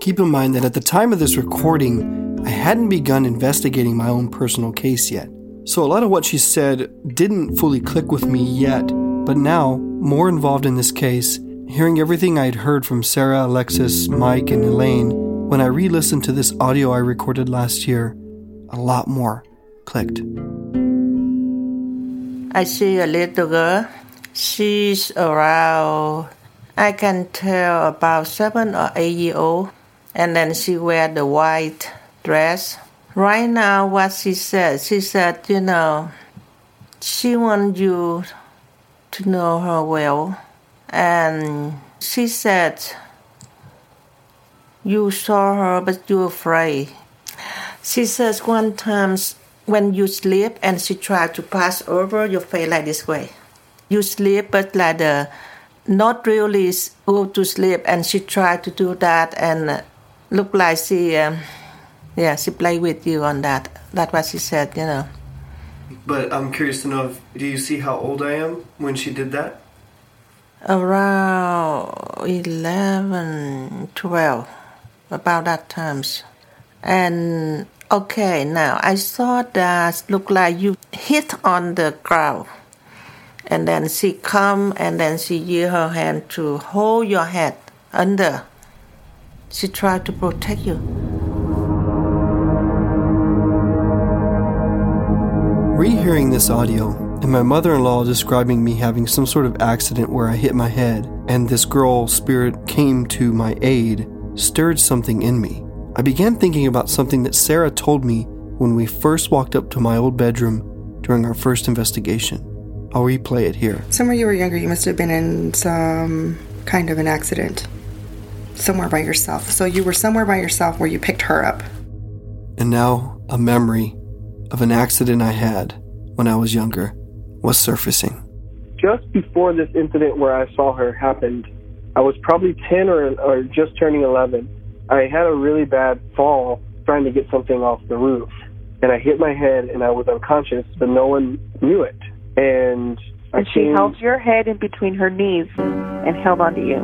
Keep in mind that at the time of this recording, I hadn't begun investigating my own personal case yet. So a lot of what she said didn't fully click with me yet, but now, more involved in this case, hearing everything I'd heard from Sarah, Alexis, Mike, and Elaine, when I re listened to this audio I recorded last year, a lot more clicked. I see a little girl. She's around, I can tell, about seven or eight year old. And then she wear the white dress. Right now, what she said, she said, you know, she want you to know her well. And she said, you saw her, but you're afraid. She says one time when you sleep and she tried to pass over your face like this way. You sleep, but like the not really go to sleep, and she tried to do that and uh, look like she, um, yeah, she play with you on that. That's what she said, you know. But I'm curious to know do you see how old I am when she did that? Around 11, 12, about that times. And okay, now I saw that look like you hit on the ground. And then she come and then she use her hand to hold your head under. She tried to protect you. Rehearing this audio, and my mother in law describing me having some sort of accident where I hit my head, and this girl spirit came to my aid, stirred something in me. I began thinking about something that Sarah told me when we first walked up to my old bedroom during our first investigation. I'll replay it here. Somewhere you were younger, you must have been in some kind of an accident. Somewhere by yourself. So you were somewhere by yourself where you picked her up. And now, a memory of an accident I had when I was younger was surfacing. Just before this incident where I saw her happened, I was probably 10 or, or just turning 11. I had a really bad fall trying to get something off the roof. And I hit my head and I was unconscious, but no one knew it. And And she came- held your head in between her knees and held onto you.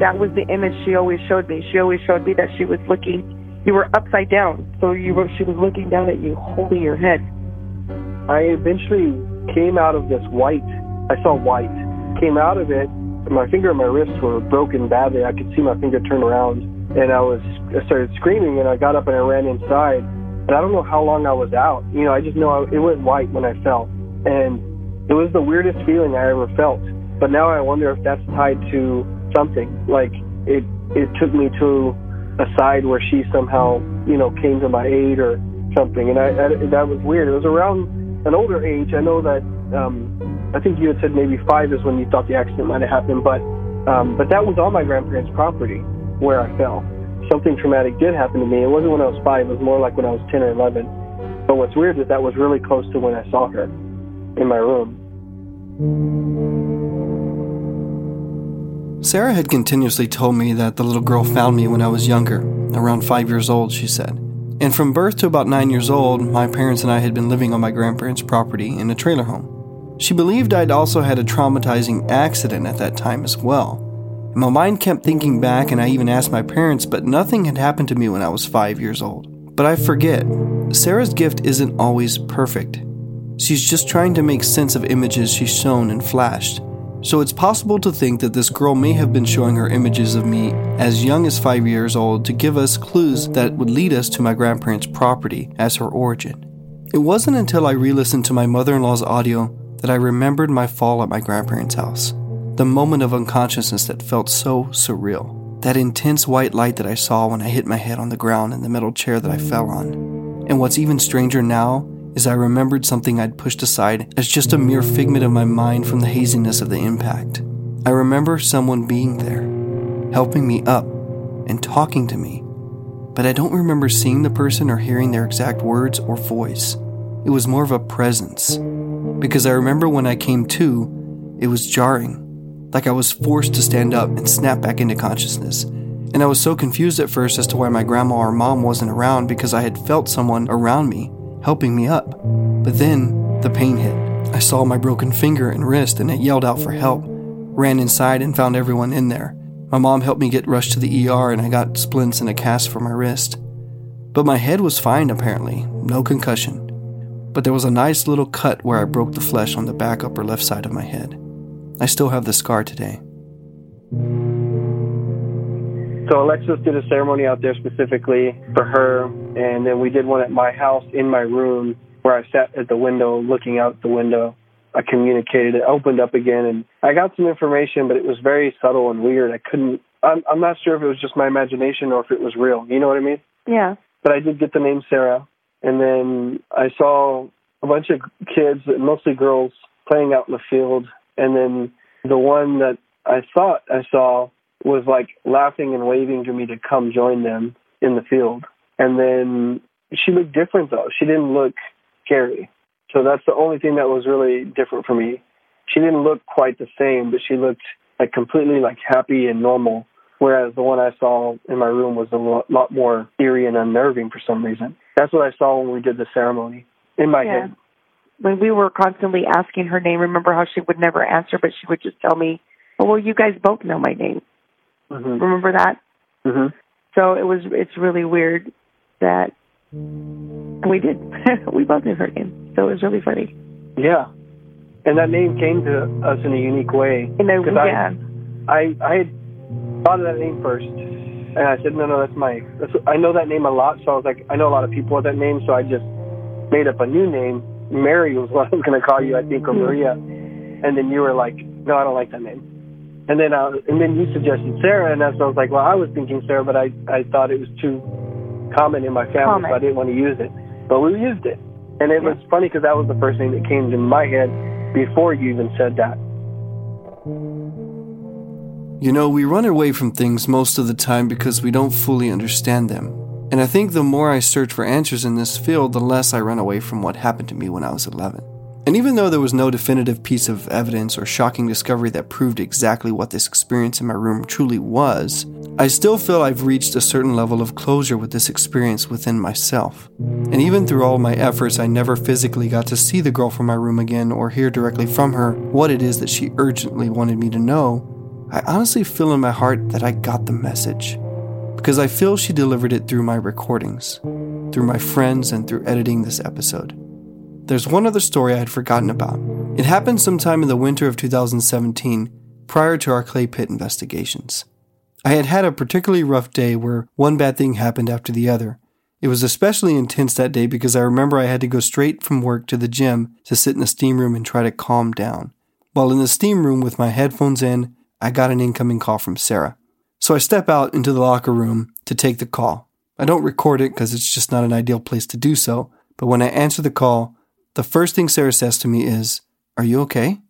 That was the image she always showed me. She always showed me that she was looking, you were upside down. So you were, she was looking down at you, holding your head. I eventually came out of this white. I saw white. Came out of it. My finger and my wrist were broken badly. I could see my finger turn around, and I was. I started screaming, and I got up and I ran inside. And I don't know how long I was out. You know, I just know I, it went white when I fell, and it was the weirdest feeling I ever felt. But now I wonder if that's tied to something. Like it, it took me to a side where she somehow, you know, came to my aid or something. And I, I that was weird. It was around an older age. I know that um, I think you had said maybe five is when you thought the accident might have happened, but um, but that was on my grandparents' property where I fell. Something traumatic did happen to me. It wasn't when I was five. It was more like when I was ten or eleven. But what's weird is that was really close to when I saw her in my room. Sarah had continuously told me that the little girl found me when I was younger, around five years old, she said. And from birth to about nine years old, my parents and I had been living on my grandparents' property in a trailer home. She believed I'd also had a traumatizing accident at that time as well. My mind kept thinking back, and I even asked my parents, but nothing had happened to me when I was five years old. But I forget, Sarah's gift isn't always perfect. She's just trying to make sense of images she's shown and flashed. So it's possible to think that this girl may have been showing her images of me as young as five years old to give us clues that would lead us to my grandparents' property as her origin. It wasn't until I re listened to my mother in law's audio that I remembered my fall at my grandparents' house. The moment of unconsciousness that felt so surreal. That intense white light that I saw when I hit my head on the ground in the metal chair that I fell on. And what's even stranger now is I remembered something I'd pushed aside as just a mere figment of my mind from the haziness of the impact. I remember someone being there, helping me up, and talking to me, but I don't remember seeing the person or hearing their exact words or voice. It was more of a presence, because I remember when I came to, it was jarring, like I was forced to stand up and snap back into consciousness. And I was so confused at first as to why my grandma or mom wasn't around because I had felt someone around me helping me up. But then the pain hit. I saw my broken finger and wrist and it yelled out for help. Ran inside and found everyone in there. My mom helped me get rushed to the ER and I got splints and a cast for my wrist. But my head was fine apparently, no concussion. But there was a nice little cut where I broke the flesh on the back upper left side of my head. I still have the scar today. So Alexis did a ceremony out there specifically for her, and then we did one at my house in my room where I sat at the window looking out the window. I communicated it, opened up again, and I got some information, but it was very subtle and weird. I couldn't. I'm, I'm not sure if it was just my imagination or if it was real. You know what I mean? Yeah. But I did get the name Sarah, and then I saw a bunch of kids, mostly girls, playing out in the field, and then the one that I thought I saw was like laughing and waving to me to come join them in the field. And then she looked different though. She didn't look scary. So that's the only thing that was really different for me. She didn't look quite the same, but she looked like completely like happy and normal. Whereas the one I saw in my room was a lot more eerie and unnerving for some reason. That's what I saw when we did the ceremony in my Yeah. head. When we were constantly asking her name, remember how she would never answer, but she would just tell me, oh, well, you guys both know my name. Mm-hmm. Remember that? Mm-hmm. So it was, it's really weird that we did. (laughs) we both knew her name. So it was really funny. Yeah. And that name came to us in a unique way. In a, 'Cause yeah. I, I I had thought of that name first, and I said, no, no, that's my. That's, I know that name a lot, so I was like, I know a lot of people with that name, so I just made up a new name. Mary was (laughs) what I was going to call you, I think, or Maria. And then you were like, no, I don't like that name. And then uh, and then you suggested Sarah, and that's when I was like, well, I was thinking Sarah, but I I thought it was too common in my family, Common. so I didn't want to use it. But we used it, and it was funny because that was the first name that came to my head before you even said that. You know, we run away from things most of the time because we don't fully understand them. And I think the more I search for answers in this field, the less I run away from what happened to me when I was 11. And even though there was no definitive piece of evidence or shocking discovery that proved exactly what this experience in my room truly was, I still feel I've reached a certain level of closure with this experience within myself. And even through all my efforts, I never physically got to see the girl from my room again or hear directly from her what it is that she urgently wanted me to know. I honestly feel in my heart that I got the message. Because I feel she delivered it through my recordings, through my friends, and through editing this episode. There's one other story I had forgotten about. It happened sometime in the winter of 2017, prior to our clay pit investigations. I had had a particularly rough day where one bad thing happened after the other. It was especially intense that day because I remember I had to go straight from work to the gym to sit in the steam room and try to calm down. While in the steam room with my headphones in, I got an incoming call from Sarah. So I step out into the locker room to take the call. I don't record it because it's just not an ideal place to do so, but when I answer the call, the first thing Sarah says to me is, Are you okay?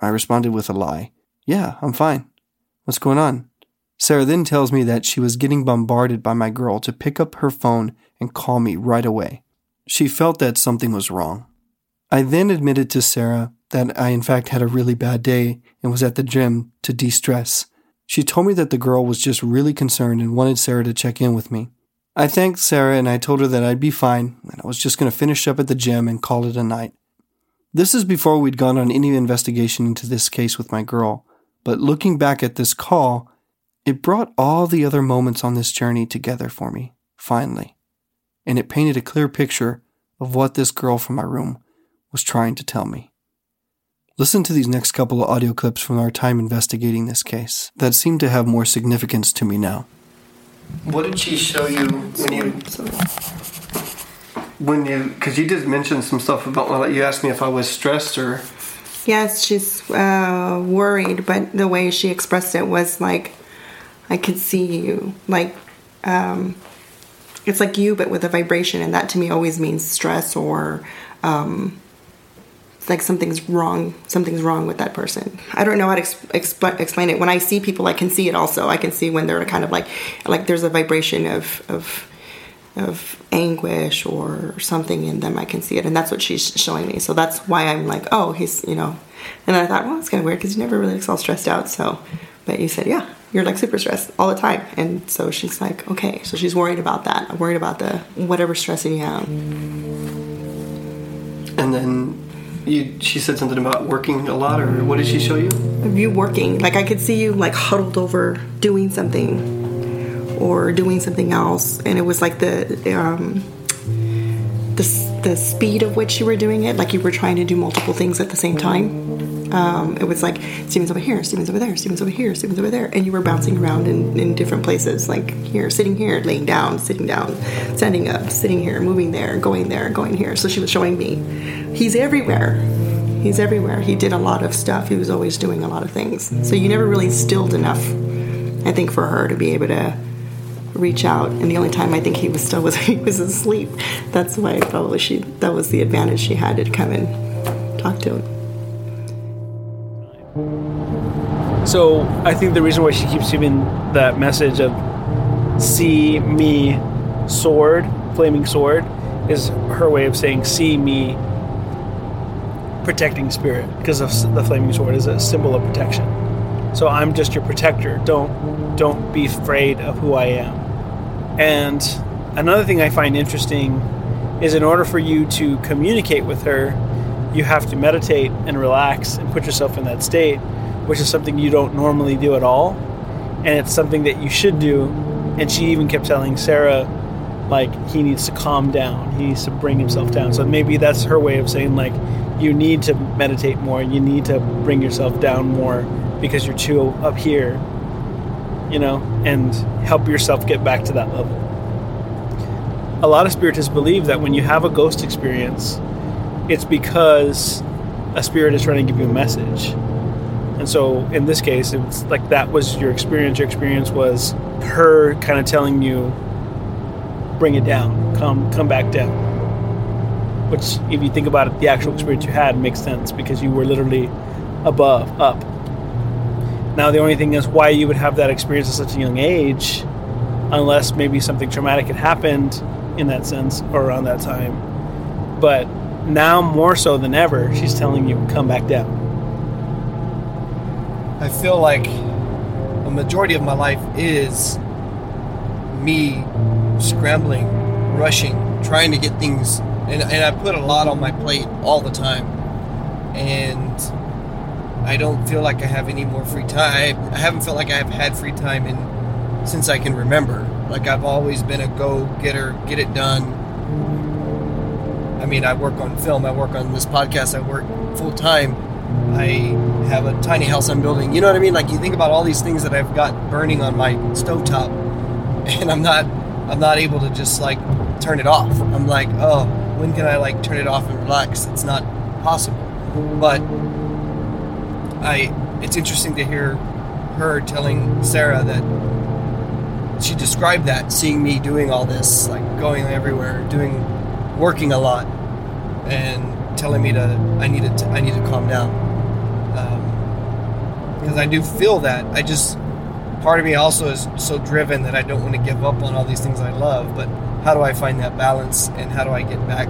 I responded with a lie. Yeah, I'm fine. What's going on? Sarah then tells me that she was getting bombarded by my girl to pick up her phone and call me right away. She felt that something was wrong. I then admitted to Sarah that I, in fact, had a really bad day and was at the gym to de stress. She told me that the girl was just really concerned and wanted Sarah to check in with me. I thanked Sarah and I told her that I'd be fine and I was just going to finish up at the gym and call it a night. This is before we'd gone on any investigation into this case with my girl, but looking back at this call, it brought all the other moments on this journey together for me, finally, and it painted a clear picture of what this girl from my room was trying to tell me. Listen to these next couple of audio clips from our time investigating this case that seem to have more significance to me now. What did she show you when you when you because you did mention some stuff about well, you asked me if I was stressed or Yes, she's uh, worried, but the way she expressed it was like, I could see you. Like, um, it's like you, but with a vibration, and that to me always means stress or um, like something's wrong. Something's wrong with that person. I don't know how to exp- explain it. When I see people, I can see it. Also, I can see when they're kind of like, like there's a vibration of of of anguish or something in them. I can see it, and that's what she's showing me. So that's why I'm like, oh, he's you know. And I thought, well, it's kind of weird because you never really looks all stressed out. So, but you said, yeah, you're like super stressed all the time. And so she's like, okay, so she's worried about that. I'm worried about the whatever's stressing you out. And then you, she said something about working a lot, or what did she show you? You working. Like I could see you like huddled over doing something or doing something else, and it was like the um, the the speed of which you were doing it, like you were trying to do multiple things at the same time. Um, it was like Stephen's over here, Stephen's over there, Stephen's over here, Stephen's over there, and you were bouncing around in, in different places, like here, sitting here, laying down, sitting down, standing up, sitting here, moving there, going there, going here. So she was showing me, he's everywhere. He's everywhere. He did a lot of stuff. He was always doing a lot of things. So you never really stilled enough, I think, for her to be able to reach out. And the only time I think he was still was (laughs) he was asleep. That's why probably she that was the advantage she had to come and talk to him. So I think the reason why she keeps giving that message of see me sword, flaming sword, is her way of saying see me protecting spirit because the flaming sword is a symbol of protection. So I'm just your protector. Don't don't be afraid of who I am. And another thing I find interesting is in order for you to communicate with her, you have to meditate and relax and put yourself in that state, which is something you don't normally do at all. And it's something that you should do. And she even kept telling Sarah, like, he needs to calm down, he needs to bring himself down. So maybe that's her way of saying, like, you need to meditate more, you need to bring yourself down more because you're too up here you know, and help yourself get back to that level. A lot of spiritists believe that when you have a ghost experience, it's because a spirit is trying to give you a message. And so in this case, it's like that was your experience. Your experience was her kind of telling you, bring it down, come come back down. Which, if you think about it, the actual experience you had makes sense because you were literally above, up, now, the only thing is why you would have that experience at such a young age unless maybe something traumatic had happened in that sense or around that time. But now more so than ever, she's telling you come back down. I feel like a majority of my life is me scrambling, rushing, trying to get things, and, and I put a lot on my plate all the time. And I don't feel like I have any more free time. I, I haven't felt like I've had free time in since I can remember. Like I've always been a go-getter, get it done. I mean, I work on film, I work on this podcast, I work full time. I have a tiny house I'm building. You know what I mean? Like you think about all these things that I've got burning on my stovetop, (laughs) and I'm not, I'm not able to just like turn it off. I'm like, oh, when can I like turn it off and relax? It's not possible. But I, it's interesting to hear her telling Sarah that she described that, seeing me doing all this, like going everywhere, doing, working a lot, and telling me to, I needed to, I need to calm down. Because I do feel that. I just, part of me also is so driven that I don't want to give up on all these things I love, but how do I find that balance and how do I get back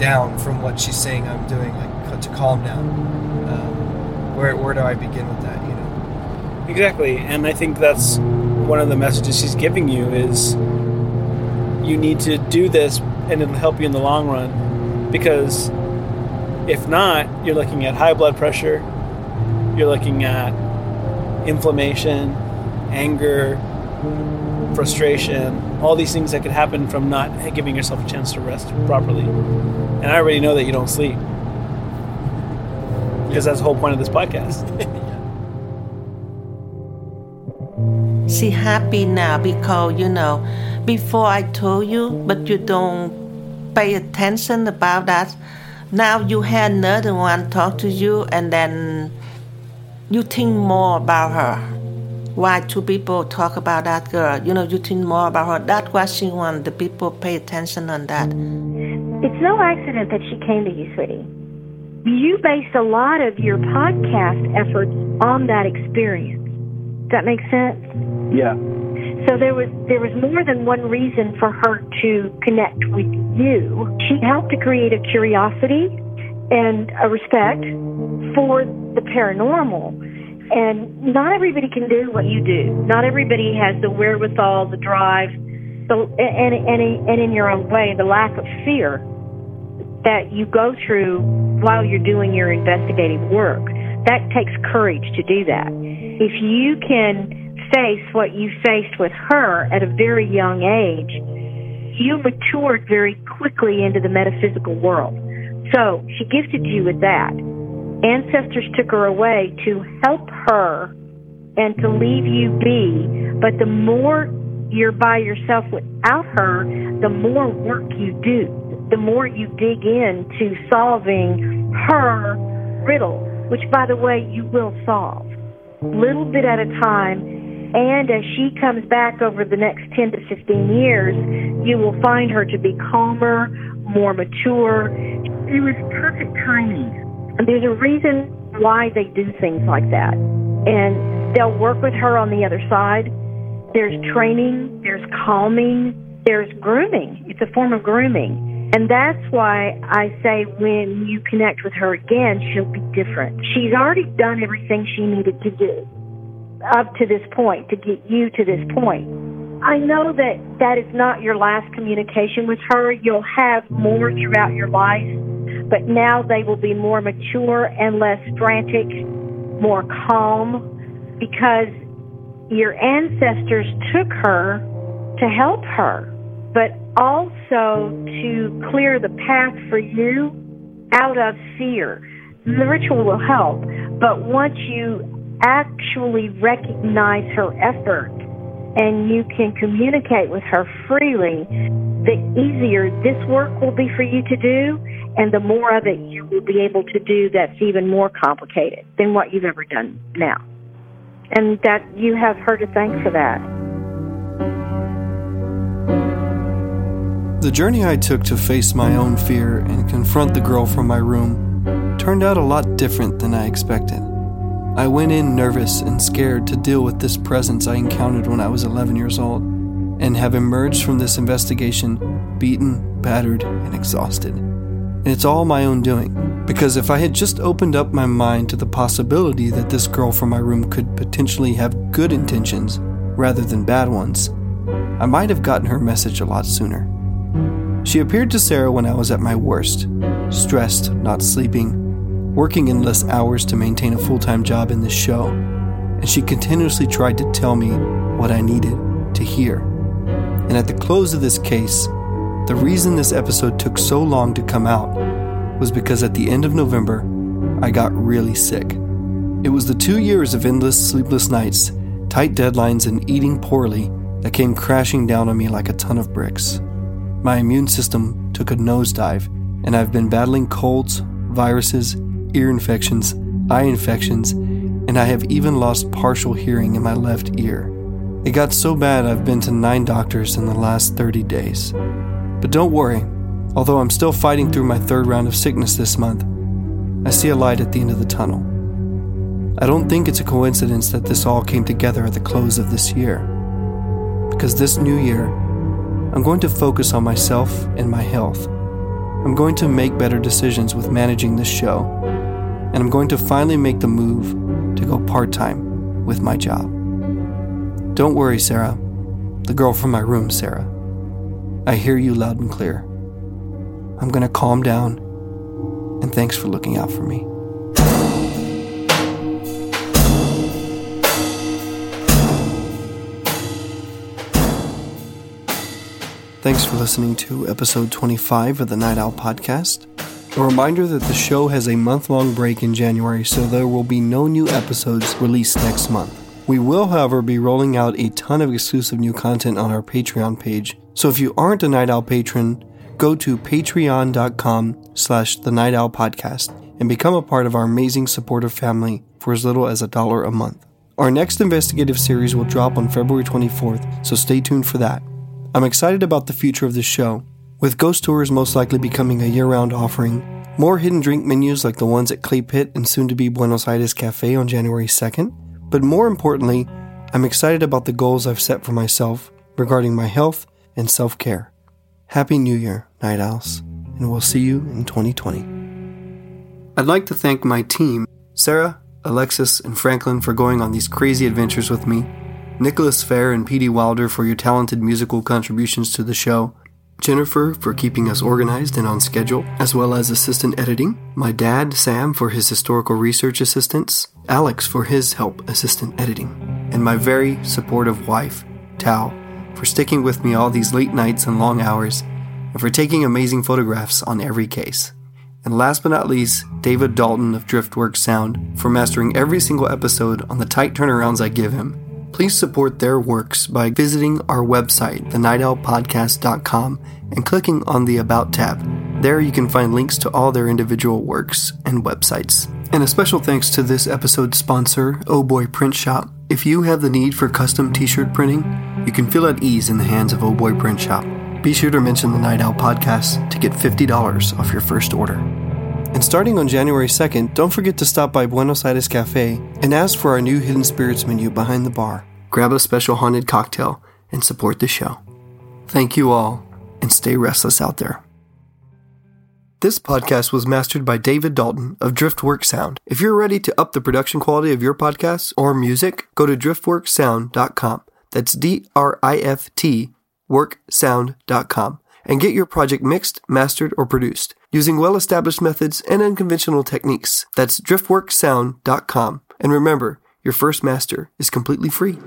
down from what she's saying I'm doing, like to calm down? Um, where, where do I begin with that, you know? Exactly, and I think that's one of the messages she's giving you is you need to do this and it'll help you in the long run because if not you're looking at high blood pressure you're looking at inflammation anger frustration all these things that could happen from not giving yourself a chance to rest properly. And i already know that you don't sleep. Because that's the whole point of this podcast. (laughs) She happy now because you know before i told you but you don't pay attention about that. Now you had another one talk to you and then you think more about her why two people talk about that girl you know you think more about her That what she want the people pay attention on that It's no accident that she came to you, sweetie. You based a lot of your podcast efforts on that experience. Does that make sense? Yeah. So there was there was more than one reason for her to connect with you. She helped to create a curiosity and a respect for the paranormal. And not everybody can do what you do. Not everybody has the wherewithal, the drive, the and and and in your own way, the lack of fear that you go through while you're doing your investigative work. That takes courage to do that. If you can face what you faced with her at a very young age, you matured very quickly into the metaphysical world. So she gifted you with that. Ancestors took her away to help her and to leave you be. But the more you're by yourself without her, the more work you do, the more you dig into solving her riddle, which, by the way, you will solve little bit at a time. And as she comes back over the next 10 to 15 years, you will find her to be calmer, more mature. It was perfect timing. And there's a reason why they do things like that. And they'll work with her on the other side. There's training, there's calming, there's grooming. It's a form of grooming. And that's why I say when you connect with her again, she'll be different. She's already done everything she needed to do up to this point to get you to this point. I know that that is not your last communication with her. You'll have more throughout your life, but now they will be more mature and less frantic, more calm, because your ancestors took her to help her, but also to clear the path for you out of fear. The ritual will help, but once you actually recognize her effort and you can communicate with her freely, the easier this work will be for you to do, and the more of it you will be able to do that's even more complicated than what you've ever done now. And that you have her to thank for that. The journey I took to face my own fear and confront the girl from my room turned out a lot different than I expected. I went in nervous and scared to deal with this presence I encountered when I was 11 years old. and have emerged from this investigation beaten, battered, and exhausted. And it's all my own doing, because if I had just opened up my mind to the possibility that this girl from my room could potentially have good intentions rather than bad ones, I might have gotten her message a lot sooner. She appeared to Sarah when I was at my worst stressed, not sleeping, working endless hours to maintain a full time job in this show, and she continuously tried to tell me what I needed to hear. And at the close of this case, the reason this episode took so long to come out was because at the end of November, I got really sick. It was the two years of endless sleepless nights, tight deadlines, and eating poorly that came crashing down on me like a ton of bricks. My immune system took a nosedive, and I've been battling colds, viruses, ear infections, eye infections, and I have even lost partial hearing in my left ear. It got so bad I've been to nine doctors in the last 30 days. But don't worry, although I'm still fighting through my third round of sickness this month, I see a light at the end of the tunnel. I don't think it's a coincidence that this all came together at the close of this year. Because this new year, I'm going to focus on myself and my health. I'm going to make better decisions with managing this show, and I'm going to finally make the move to go part time with my job. Don't worry, Sarah. The girl from my room, Sarah. I hear you loud and clear. I'm going to calm down, and thanks for looking out for me. Thanks for listening to episode 25 of the Night Owl Podcast. A reminder that the show has a month long break in January, so there will be no new episodes released next month. We will, however, be rolling out a ton of exclusive new content on our Patreon page, so if you aren't a Night Owl patron, go to patreon.com slash the Night Owl Podcast and become a part of our amazing supportive family for as little as a dollar a month. Our next investigative series will drop on February 24th, so stay tuned for that. I'm excited about the future of this show, with ghost tours most likely becoming a year round offering, more hidden drink menus like the ones at Clay Pit and soon to be Buenos Aires Cafe on January 2nd. But more importantly, I'm excited about the goals I've set for myself regarding my health and self care. Happy New Year, Night Owls, and we'll see you in 2020. I'd like to thank my team, Sarah, Alexis, and Franklin, for going on these crazy adventures with me, Nicholas Fair and P.D. Wilder for your talented musical contributions to the show, Jennifer for keeping us organized and on schedule, as well as assistant editing, my dad, Sam, for his historical research assistance, Alex for his help assistant editing, and my very supportive wife, Tao, for sticking with me all these late nights and long hours, and for taking amazing photographs on every case. And last but not least, David Dalton of Driftworks Sound for mastering every single episode on the tight turnarounds I give him. Please support their works by visiting our website, thenightowlpodcast.com, and clicking on the About tab. There you can find links to all their individual works and websites. And a special thanks to this episode's sponsor, Oh Boy Print Shop. If you have the need for custom t shirt printing, you can feel at ease in the hands of Oh Boy Print Shop. Be sure to mention the Night Owl podcast to get $50 off your first order. And starting on January 2nd, don't forget to stop by Buenos Aires Cafe and ask for our new Hidden Spirits menu behind the bar. Grab a special haunted cocktail and support the show. Thank you all, and stay restless out there. This podcast was mastered by David Dalton of Driftwork Sound. If you're ready to up the production quality of your podcasts or music, go to driftworksound.com. That's D R I F T worksound.com and get your project mixed, mastered, or produced using well established methods and unconventional techniques. That's driftworksound.com. And remember, your first master is completely free.